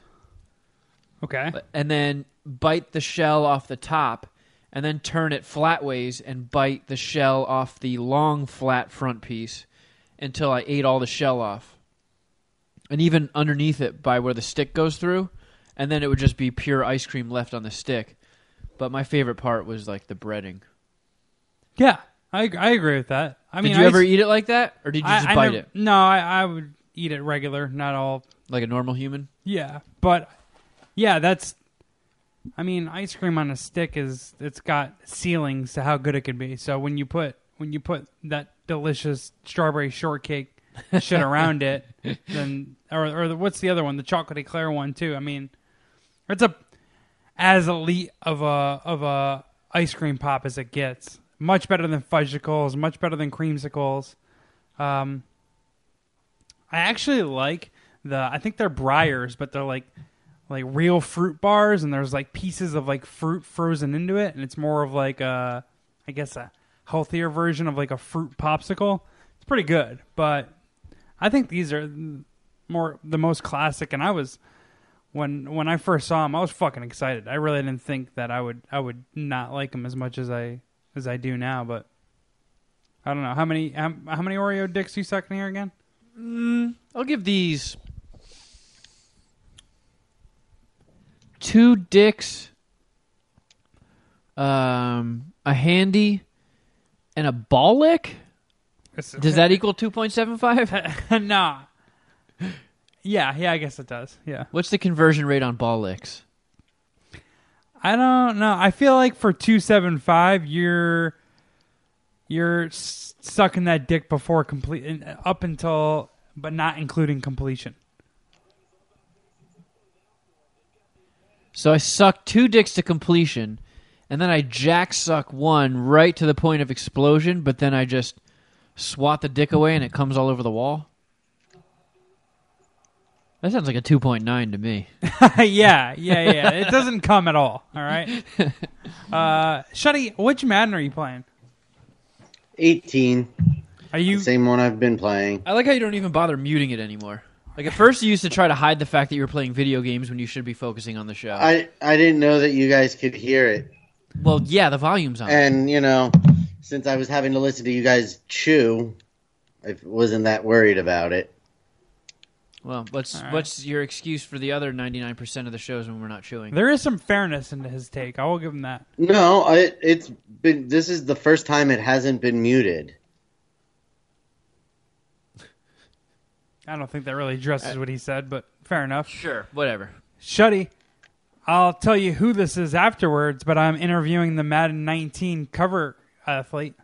Okay. and then bite the shell off the top, and then turn it flatways and bite the shell off the long flat front piece until I ate all the shell off. And even underneath it by where the stick goes through, and then it would just be pure ice cream left on the stick. But my favorite part was like the breading. Yeah, I I agree with that. I mean, did you ice- ever eat it like that, or did you I- just I bite never- it No, I, I would eat it regular, not all. like a normal human? Yeah, but yeah, that's. I mean, ice cream on a stick is it's got ceilings to how good it can be. So when you put when you put that delicious strawberry shortcake shit around it, then or or the, what's the other one? The chocolate eclair one too. I mean, it's a as elite of a of a ice cream pop as it gets. Much better than fudgsicles. Much better than creamsicles. Um, I actually like the. I think they're Breyers, but they're like like real fruit bars, and there's like pieces of like fruit frozen into it, and it's more of like a, I guess a healthier version of like a fruit popsicle. It's pretty good, but I think these are more the most classic. And I was when when I first saw them, I was fucking excited. I really didn't think that I would I would not like them as much as I as I do now, but. I don't know how many how, how many Oreo dicks you sucking here again. Mm, I'll give these two dicks, um, a handy, and a ball lick. Does that equal two point seven five? nah. Yeah, yeah, I guess it does. Yeah. What's the conversion rate on ball licks? I don't know. I feel like for 275 you're you're s- sucking that dick before complete up until but not including completion. So I suck two dicks to completion, and then I jack suck one right to the point of explosion, but then I just swat the dick away and it comes all over the wall. That sounds like a 2.9 to me. yeah, yeah, yeah. It doesn't come at all, all right? Uh Shuddy, which Madden are you playing? 18. Are you Same one I've been playing. I like how you don't even bother muting it anymore. Like at first, you used to try to hide the fact that you were playing video games when you should be focusing on the show. I I didn't know that you guys could hear it, well, yeah, the volume's on. and you know, since I was having to listen to you guys chew, I wasn't that worried about it. well, what's All right. what's your excuse for the other 99% of the shows when we're not chewing? There is some fairness into his take. I will give him that. No, I, it's been. This is the first time it hasn't been muted. I don't think that really addresses what he said, but fair enough. Sure, whatever. Shuddy, I'll tell you who this is afterwards, but I'm interviewing the Madden 19 cover athlete.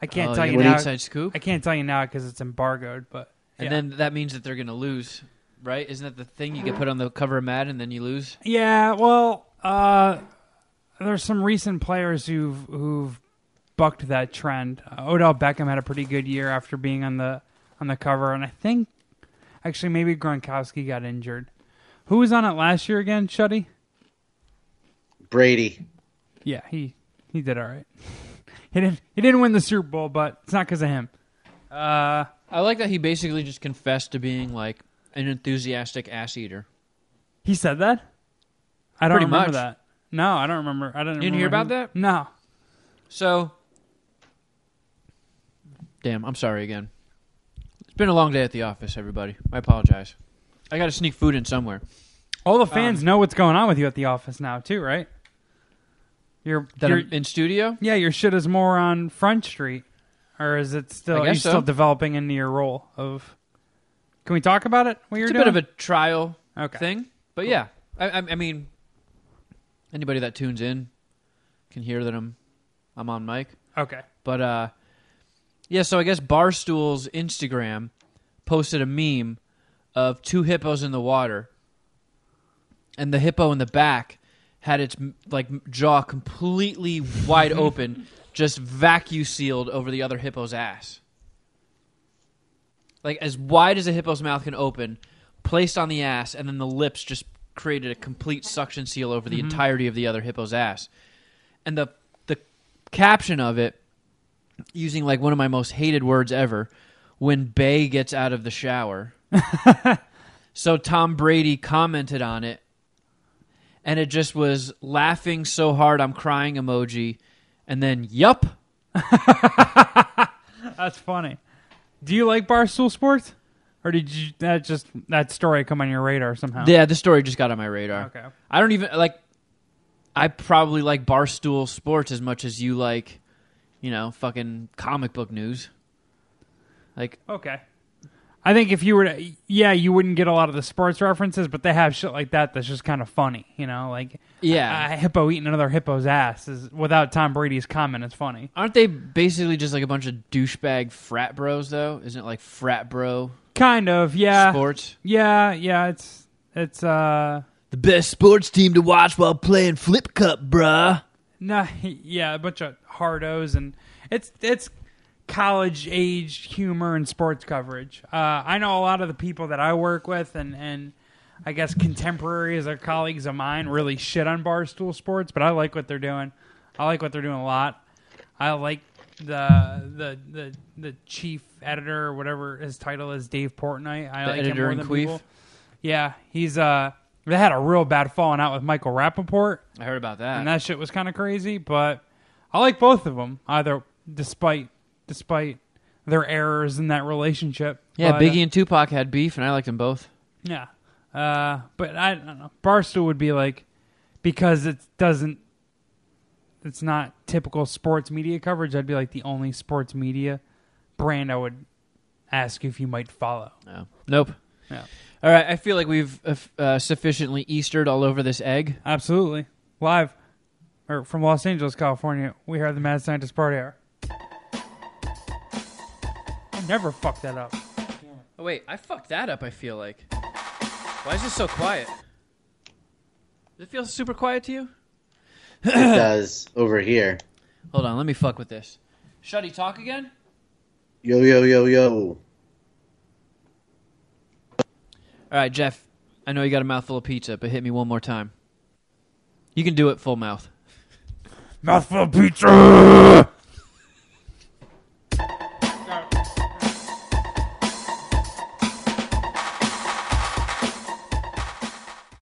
I can't Oh, tell you you got an now. inside scoop? I can't tell you now because it's embargoed. But And yeah. then that means that they're going to lose, right? Isn't that the thing? You get put on the cover of Madden and then you lose? yeah, well, uh, there's some recent players who've who've bucked that trend. Uh, Odell Beckham had a pretty good year after being on the on the cover, and I think actually maybe Gronkowski got injured. Who was on it last year again, Shuddy? Brady. Yeah, he he did all right. he didn't he didn't win the Super Bowl, but it's not because of him. Uh, I like that he basically just confessed to being like an enthusiastic ass eater. He said that. I don't Pretty remember much. that. No, I don't remember. I didn't. didn't hear about who- that? No. So, damn, I'm sorry again. Been a long day at the office, everybody. I apologize. I got to sneak food in somewhere. All the Um, fans know what's going on with you at the office now, too, right? Your That your I'm in studio. yeah, your shit is more on Front Street, or is it still? I Are you guess so. still developing into your role of? Can we talk about it? What you're It's a doing? bit of a trial okay. thing, but yeah, I, I, I mean, anybody that tunes in can hear that I'm I'm on mic. Okay. But uh yeah, so I guess Barstool's Instagram posted a meme of two hippos in the water. And the hippo in the back had its like jaw completely wide open, just vacuum sealed over the other hippo's ass. Like as wide as a hippo's mouth can open, placed on the ass, and then the lips just created a complete suction seal over the mm-hmm. entirety of the other hippo's ass. And the the caption of it using like one of my most hated words ever when Bay gets out of the shower. so Tom Brady commented on it and it just was laughing so hard I'm crying emoji and then yup. That's funny. Do you like Barstool Sports, or did you that just that story come on your radar somehow? Yeah, the story just got on my radar. Okay. I don't even like I probably like Barstool Sports as much as you like, you know, fucking comic book news. Like Okay. I think if you were to, yeah, you wouldn't get a lot of the sports references, but they have shit like that that's just kind of funny, you know, like Yeah. a hippo eating another hippo's ass is without Tom Brady's comment. It's funny. Aren't they basically just like a bunch of douchebag frat bros though? Isn't it like frat bro Kind of, yeah, sports? yeah, yeah. It's it's uh The best sports team to watch while playing Flip Cup, bruh. No, yeah, a bunch of hardos and it's it's college age humor and sports coverage. Uh, I know a lot of the people that I work with and and I guess contemporaries or colleagues of mine really shit on Barstool Sports, but I like what they're doing. I like what they're doing a lot. I like the the the the chief editor or whatever his title is, Dave Portnoy. I The like him editor more than queef? people. Yeah, he's uh they had a real bad falling out with Michael Rapaport, I heard about that. and that shit was kind of crazy. But I like both of them, either despite despite their errors in that relationship. yeah, But, uh, Biggie and Tupac had beef, and I liked them both. yeah. Uh, but I don't know. Barstool would be like because it doesn't. It's not typical sports media coverage. I'd be like the only sports media brand I would ask if you might follow. No. Nope. Yeah. All right, I feel like we've uh, uh, sufficiently Eastered all over this egg. Absolutely live or from Los Angeles, California. We are the Mad Scientist Party Hour. I never fucked that up. Oh wait, I fucked that up. I feel like. Why is this so quiet? Does it feel super quiet to you? It does over here. Hold on, let me fuck with this. Shuddy, talk again. Yo yo yo yo. All right, Jeff. I know you got a mouthful of pizza, but hit me one more time. You can do it full mouth. Mouthful of pizza.